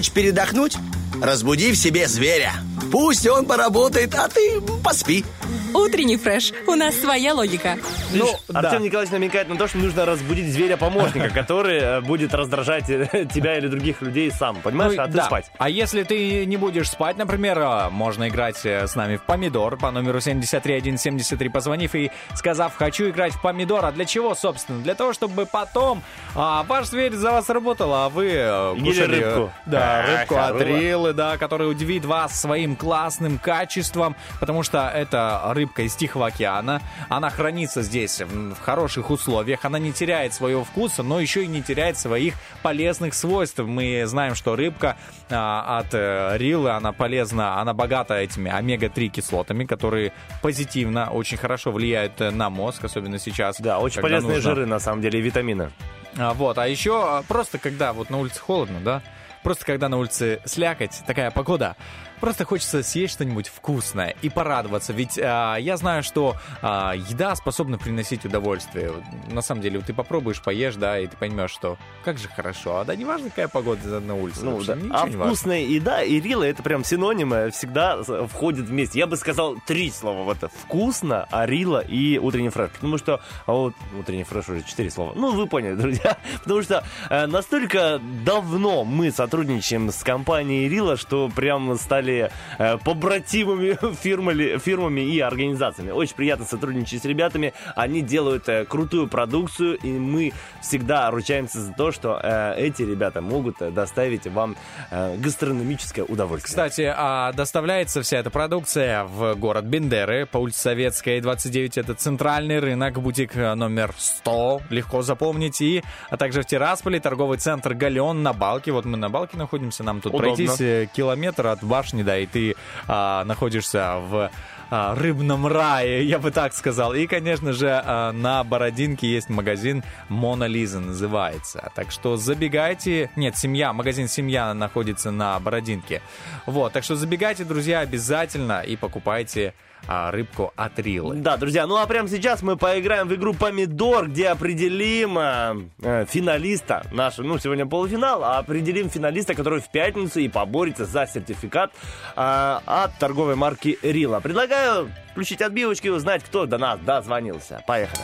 Хочешь передохнуть? Разбуди в себе зверя. Пусть он поработает, а ты поспи. Утренний фреш. У нас своя логика. Ну, Артем Николаевич намекает на то, что нужно разбудить зверя-помощника, (laughs) который э, будет раздражать э, (laughs) тебя или других людей сам. Понимаешь? Ну, а ты да. спать. А если ты не будешь спать, например, а, можно играть э, с нами в помидор по номеру 73173, позвонив и сказав «хочу играть в помидор». А для чего, собственно? Для того, чтобы потом а, ваш зверь за вас работал, а вы э, кушали, э, рыбку. Да, рыбку от рыба. Риллы, да, которая удивит вас своим классным качеством, потому что это рыбка из Тихого океана. Она хранится здесь в хороших условиях. Она не теряет своего вкуса, но еще и не теряет своих полезных свойств. Мы знаем, что рыбка а, от э, рилы, она полезна, она богата этими омега-3 кислотами, которые позитивно, очень хорошо влияют на мозг, особенно сейчас. Да, очень полезные нужно- жиры, на самом деле, и витамины. А, Вот, а еще а, просто когда вот на улице холодно, да, просто когда на улице слякоть, такая погода, просто хочется съесть что-нибудь вкусное и порадоваться, ведь а, я знаю, что а, еда способна приносить удовольствие. На самом деле, вот ты попробуешь, поешь, да, и ты поймешь, что как же хорошо, а да не важно, какая погода на улице, Ну, потому да. А не важно. вкусная еда и рила это прям синонимы всегда входят вместе. Я бы сказал три слова в это. Вкусно, а рила и утренний фреш. Потому что а вот утренний фреш уже четыре слова. Ну, вы поняли, (laughs) друзья. Потому что э, настолько давно мы сотрудничаем с компанией Рила, что прям стали э, побратимыми (laughs) фирмами, фирмами и организациями. Очень приятно сотрудничать с ребятами. Они делают э, крутую продукцию, и мы всегда ручаемся за то, что э, эти ребята могут доставить вам э, гастрономическое удовольствие. Кстати, а, доставляется вся эта продукция в город Бендеры по улице Советская, 29. Это центральный рынок, бутик номер 100, легко запомнить. И, а также в Тирасполе торговый центр Галеон на Балке. Вот мы на Балке находимся, нам тут Удобно. пройтись километр от башни, да, и ты а, находишься в а, рыбном рае, я бы так сказал. И, конечно же, а, на Бородинке есть магазин Мона Лиза называется. Так что забегайте. Нет, семья, магазин Семья находится на Бородинке. Вот, так что забегайте, друзья, обязательно и покупайте а, рыбку от Рилы. Да, друзья, ну а прямо сейчас мы поиграем в игру «Помидор», где определим э, э, финалиста нашего, ну, сегодня полуфинал, а определим финалиста, который в пятницу и поборется за сертификат э, от торговой марки «Рила». Предлагаю включить отбивочки и узнать, кто до нас дозвонился. Поехали.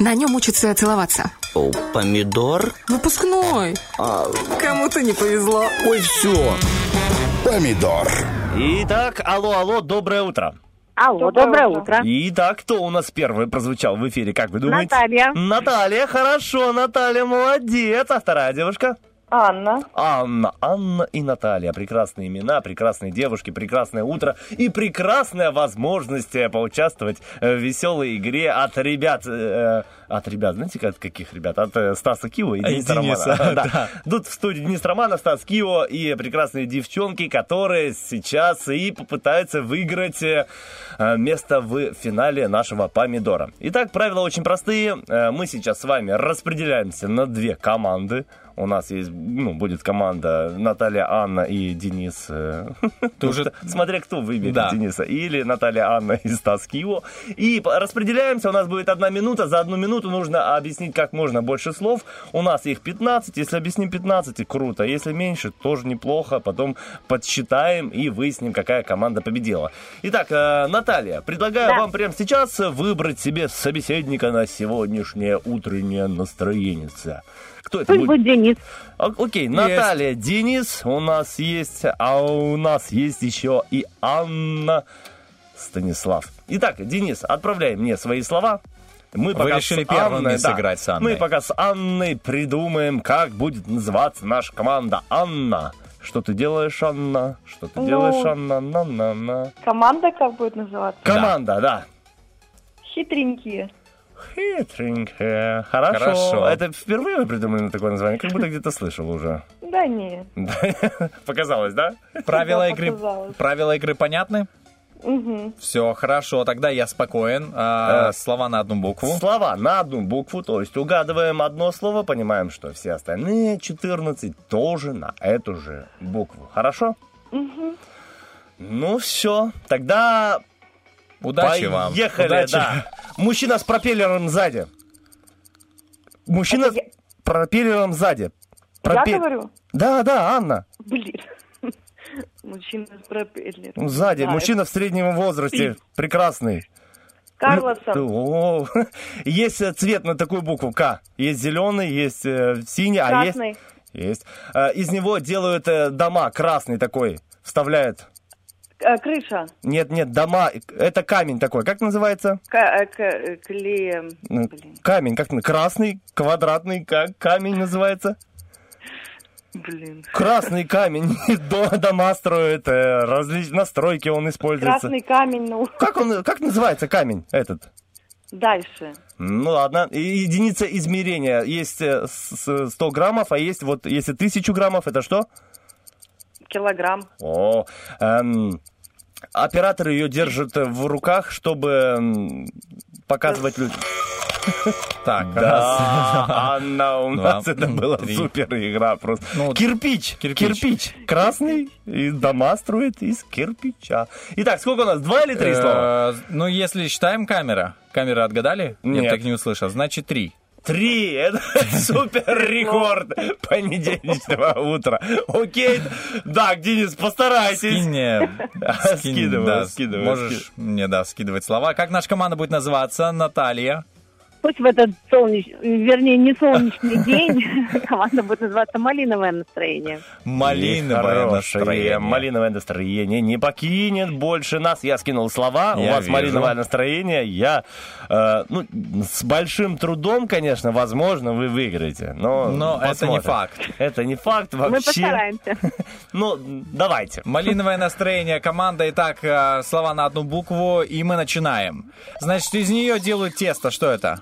На нем учатся целоваться. О, помидор? Выпускной. Кому-то не повезло. Ой, все. Помидор. Итак, алло, алло, доброе утро. Алло, доброе, утро. Итак, кто у нас первый прозвучал в эфире, как вы думаете? Наталья. Наталья, хорошо, Наталья, молодец. А вторая девушка? Анна. Анна, Анна и Наталья. Прекрасные имена, прекрасные девушки, прекрасное утро и прекрасная возможность э, поучаствовать э, в веселой игре от ребят. э, от ребят, знаете, от каких ребят? От э, Стаса Кио и Дениса, Дениса, Романа. (laughs) да. Тут в студии Денис Романов, Стас Кио и прекрасные девчонки, которые сейчас и попытаются выиграть э, э, место в финале нашего помидора. Итак, правила очень простые. Э, Мы сейчас с вами распределяемся на две команды. У нас есть, ну, будет команда Наталья, Анна и Денис. э, Ты уже- (laughs) Смотря кто выберет Да. Дениса. Или Наталья, Анна и Стас Кио. И распределяемся. У нас будет одна минута. За одну минуту нужно объяснить как можно больше слов. У нас их 15. Если объясним 15, круто. Если меньше, тоже неплохо. Потом подсчитаем и выясним, какая команда победила. Итак, э, Наталья, предлагаю Да. вам прямо сейчас выбрать себе собеседника на сегодняшнее утреннее настроение. Кто это Пусть будет Денис. О- Окей, Наталья, Денис у нас есть, а у нас есть еще и Анна Станислав. Итак, Денис, отправляй мне свои слова. Мы Вы пока решили с первыми Анной, да, сыграть с Анной. Мы пока с Анной придумаем, как будет называться наша команда. Анна, что ты делаешь, Анна? Что ты Ну, делаешь, Анна? На -на -на. Команда как будет называться? Команда, да. Хитренькие. Хитренькая. Хорошо. Хорошо. Это впервые вы придумали такое название? Как будто где-то слышал уже. Да не. (laughs) Показалось, да? Правила Да, игры, показалось. правила игры понятны? Угу. Все, хорошо, тогда я спокоен. А, слова на одну букву. Слова на одну букву, то есть угадываем одно слово, понимаем, что все остальные 14 тоже на эту же букву. Хорошо? Угу. Ну все, тогда Удачи вам. поехали, Удачи. да. Мужчина с пропеллером сзади. Мужчина Это с я- пропеллером сзади. Я Пропе- говорю? Да, да, Анна. Блин. (laughs) Мужчина с пропеллером. Ну, Сзади. Знаю. Мужчина в среднем возрасте. Прекрасный. Карлосон. О, (laughs) Есть э, цвет на такую букву К. Есть зеленый, есть э, синий, а есть... Красный. Есть. Э, Из него делают э, дома, красный такой, вставляют. Э, Крыша. Нет, нет, дома, это камень такой, как называется? К- э, к- э, Клеем. Ну, Камень, как красный, квадратный, как камень называется? Блин. Красный камень, (laughs) до- дома строит, э, различные настройки он используется. Красный камень, ну, Как он, как называется камень этот? дальше. Ну ладно, единица измерения. Есть э, с- с- 100 граммов, а есть вот, если 1000 граммов, это что? Килограмм. О, эм, оператор ее держит в руках, чтобы показывать людям. (laughs) Так, Да. Анна, (laughs) у нас это была супер игра просто. Ну, кирпич, кирпич. красный, и дома строит из кирпича. Итак, сколько у нас, два или три слова? Э, Ну, если считаем камера. Камера отгадали? Нет. Я так не услышал. Значит, три. Три, это (laughs) супер рекорд понедельничного утра. Окей, так, Денис, постарайтесь. Скинь мне. Скидываю, да, скидываю, Можешь мне, да, скидывать слова. Как наша команда будет называться? Наталья. Пусть в этот солнечный, вернее, не солнечный (laughs) день команда будет называться «Малиновое настроение». Малиновое настроение. Малиновое настроение не покинет больше нас. Я скинул слова, у Я вас вижу. малиновое настроение. Я, э, ну, с большим трудом, конечно, возможно, вы выиграете. Но, Но это не факт. Это не факт вообще. Мы постараемся. (laughs) Ну, давайте. Малиновое настроение. Команда. Итак, э, слова на одну букву, и мы начинаем. Значит, из нее делают тесто. Что это?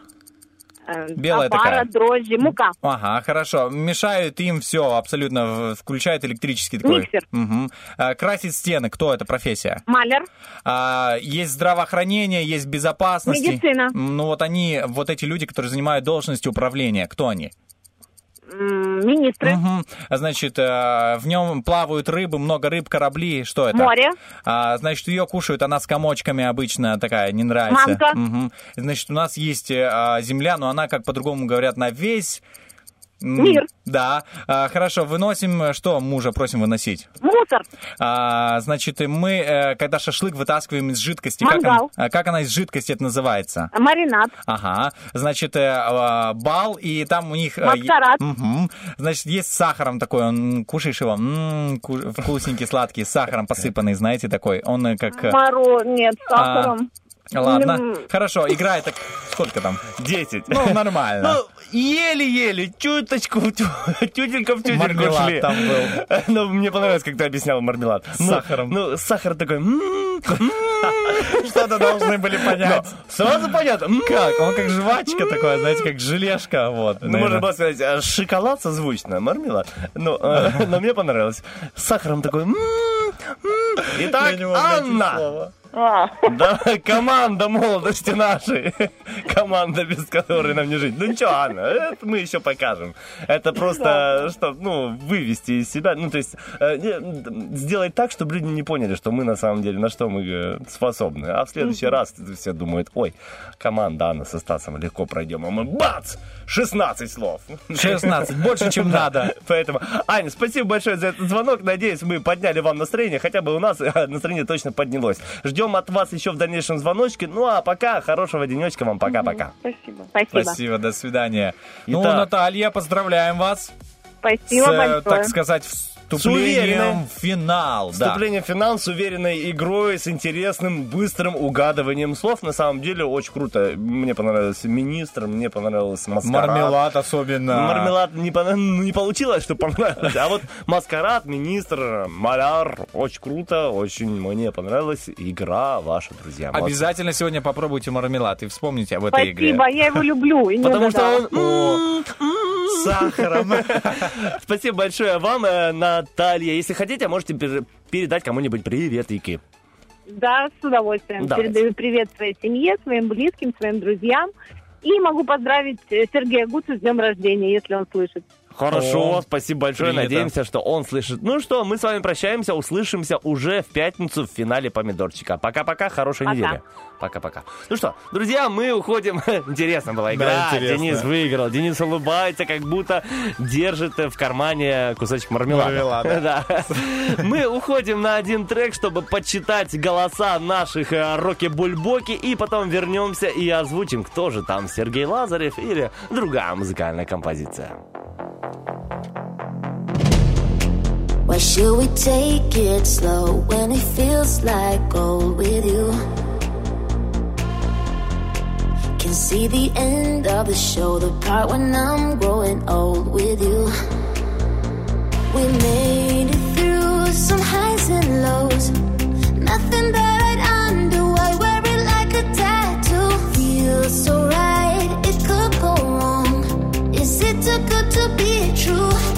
Э, Белая опара, такая. дрожжи, мука. Ага, хорошо. Мешают им все абсолютно, включают электрический такой. Миксер. А, Красить стены. Кто это профессия? Маляр, А, есть здравоохранение, есть безопасность. Медицина. Ну вот они, вот эти люди, которые занимают должности управления, кто они? Министры, Мгм. Значит, э, в нем плавают рыбы, много рыб, корабли. Что это? море, А, значит, ее кушают, она с комочками обычно такая, не нравится. Мамка. Мгм. Значит, у нас есть э, а, земля, но она, как по-другому говорят, на весь... Мир. Да. А, хорошо, выносим, что мужа просим выносить? мусор, А, значит, мы, э, когда шашлык вытаскиваем из жидкости, как, он- а, как она из жидкости это называется? маринад, Ага, значит, э, а, бал, и там у них... э, Маскарад. Мгм. Значит, есть с сахаром такой, он, кушаешь его, м, ку- вкусненький, сладкий, с сахаром посыпанный, знаете, такой. Он как... моро, нет, с сахаром. Ладно, М, хорошо, играет так... Сколько там? Десять. Ну, (laughs) нормально. Ну, еле-еле, чуточку, тю- (laughs) тютелька в тютельку Мармелад шли. там был. (laughs) Ну, мне понравилось, как ты объяснял мармелад. С Ну, сахаром. Ну, сахар такой... м, (laughs) Что-то должны были понять. Сразу понятно. м. Как? Он как жвачка такая, знаете, как желешка, вот. Ну, можно было сказать, а, шоколад созвучно, мармелад. Ну, э, но мне понравилось. С сахаром такой... Итак, Анна, А, да, команда молодости нашей. Команда, без которой нам не жить. Ну ничего, Анна, это мы еще покажем. Это просто, что, ну, вывести из себя. Ну, то есть, э, сделать так, чтобы люди не поняли, что мы на самом деле, на что мы э, способны. А в следующий раз все думают, ой, команда Анна со Стасом легко пройдем. А мы, бац, 16 слов. 16, больше, чем надо. Поэтому, Аня, спасибо большое за этот звонок. Надеюсь, мы подняли вам настроение. Хотя бы у нас э, настроение точно поднялось. Ждем от вас еще в дальнейшем звоночке. Ну а пока, хорошего денечка вам. Пока-пока. Спасибо. спасибо. Спасибо, до свидания. Ну, Итак. Наталья, поздравляем вас Спасибо с, э, большое. так сказать, вступлением в финал. Да. Вступление в финал с уверенной игрой, с интересным, быстрым угадыванием слов. На самом деле, очень круто. Мне понравился министр, мне понравилось маскарад. Мармелад особенно. Мармелад не, не получилось, что понравилось. А вот маскарад, министр, маляр. Очень круто, очень мне понравилась игра ваша, друзья. Молодцы. Обязательно сегодня попробуйте мармелад и вспомните об этой игре. Спасибо, я его люблю. Потому что он с сахаром. Спасибо большое вам, э, Наталья. Если хотите, можете пер- передать кому-нибудь приветики. Да, с удовольствием. Давайте. Передаю привет своей семье, своим близким, своим друзьям. И могу поздравить э, Сергея Гуцу с днем рождения, если он слышит. Хорошо, О, спасибо большое. принято. Надеемся, что он слышит. Ну что, мы с вами прощаемся, услышимся уже в пятницу в финале помидорчика. Пока-пока, хорошей Пока. недели. Пока-пока. Ну что, друзья, мы уходим. (laughs) Интересно была игра. Да, интересно. Денис выиграл. Денис улыбается, как будто держит в кармане кусочек мармелада. Мармелада. (laughs) Да. Мы уходим на один трек, чтобы подсчитать голоса наших э, роки-бульбоки, и потом вернемся и озвучим, кто же там, Сергей Лазарев или другая музыкальная композиция. Why should we take it slow when it feels like gold with you? Can see the end of the show, the part when I'm growing old with you. We made it through some highs and lows. Nothing that I'd undo. I wear it like a tattoo. Feels so right, it could go wrong. Is it too good to be true?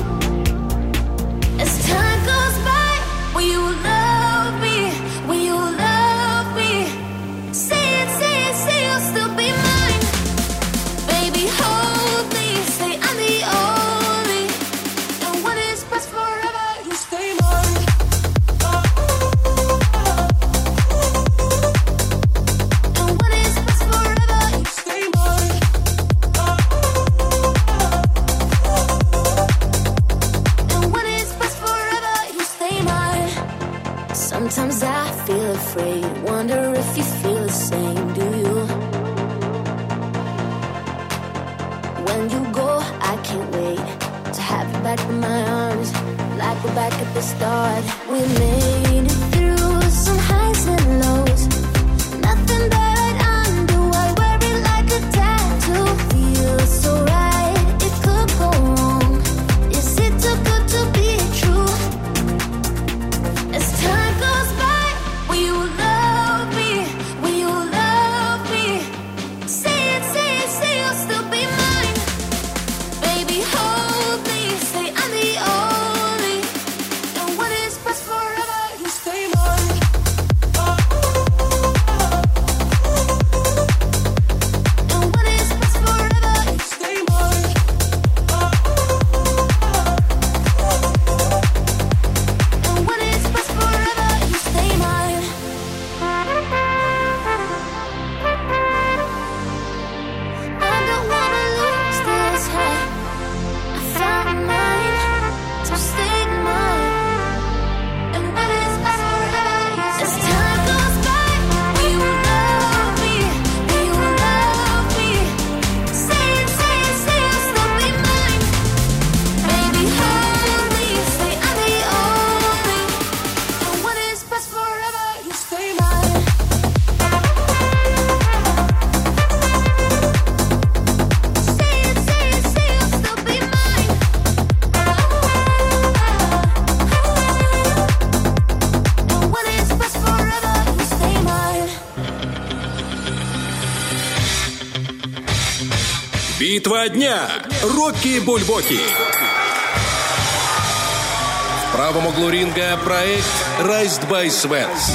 Битва дня. Рокки Бульбоки. В правом углу ринга проект Raised by Svens.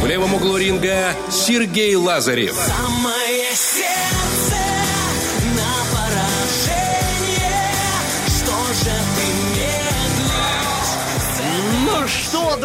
В левом углу ринга Сергей Лазарев. Самое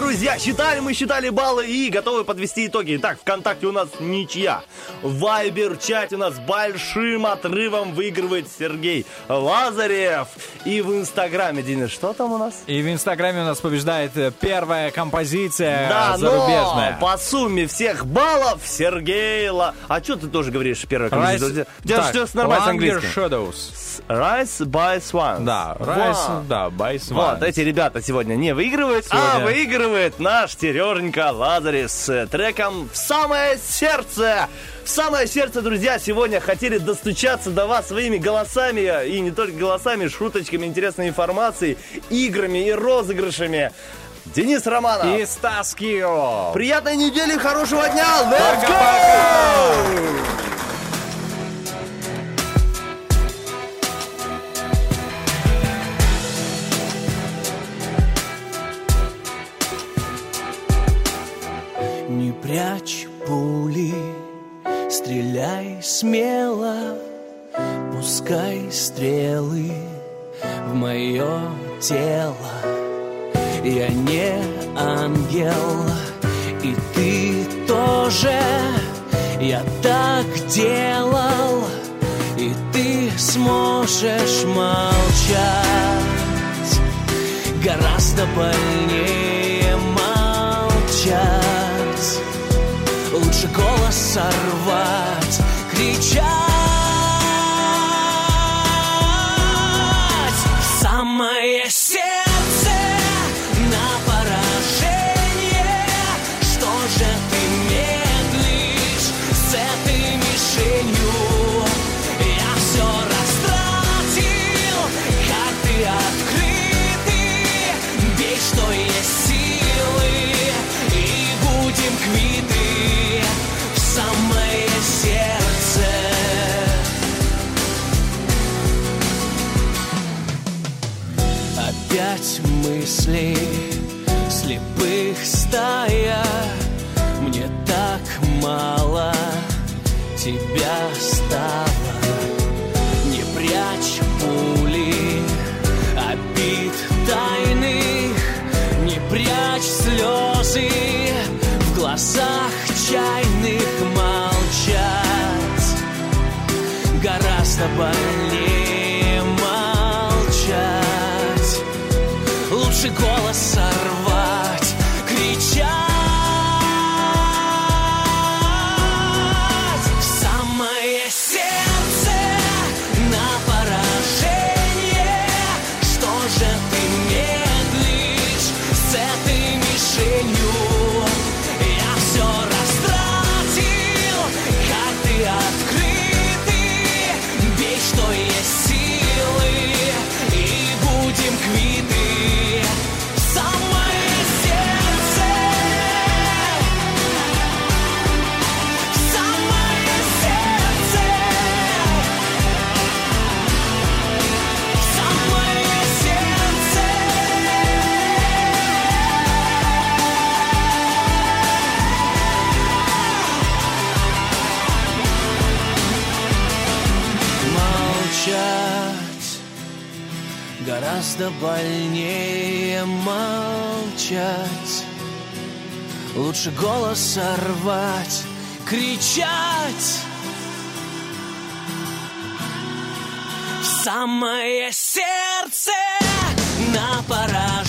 друзья, считали мы, считали баллы и готовы подвести итоги. Итак, ВКонтакте у нас ничья. В Вайбер чате у нас большим отрывом выигрывает Сергей Лазарев. И в Инстаграме, Денис, что там у нас? И в Инстаграме у нас побеждает э, первая композиция Да, зарубежная. но по сумме всех баллов Сергей Ла... А что ты тоже говоришь первая композиция? У тебя так, все нормально с английским. Shadows. Rise by Swans. Да. Rise, да, by Swans. Вот, эти ребята сегодня не выигрывают, а Сегодня- выигрывает наш Сереженька Лазарев с треком «В самое сердце». В самое сердце, друзья, сегодня хотели достучаться до вас своими голосами, и не только голосами, шуточками, интересной информацией, играми и розыгрышами. Денис Романов. И Стас Кио. Приятной недели, хорошего дня! Let's go! Не прячь пули, стреляй смело, пускай стрелы в мое тело. Я не ангел, и ты тоже. Я так делал, и ты сможешь молчать гораздо больнее Лучше голос сорвать, кричать мыслей слепых стая. Мне так мало тебя стало. наши горы гораздо больнее молчать Лучше голос сорвать, кричать В самое сердце на пораж.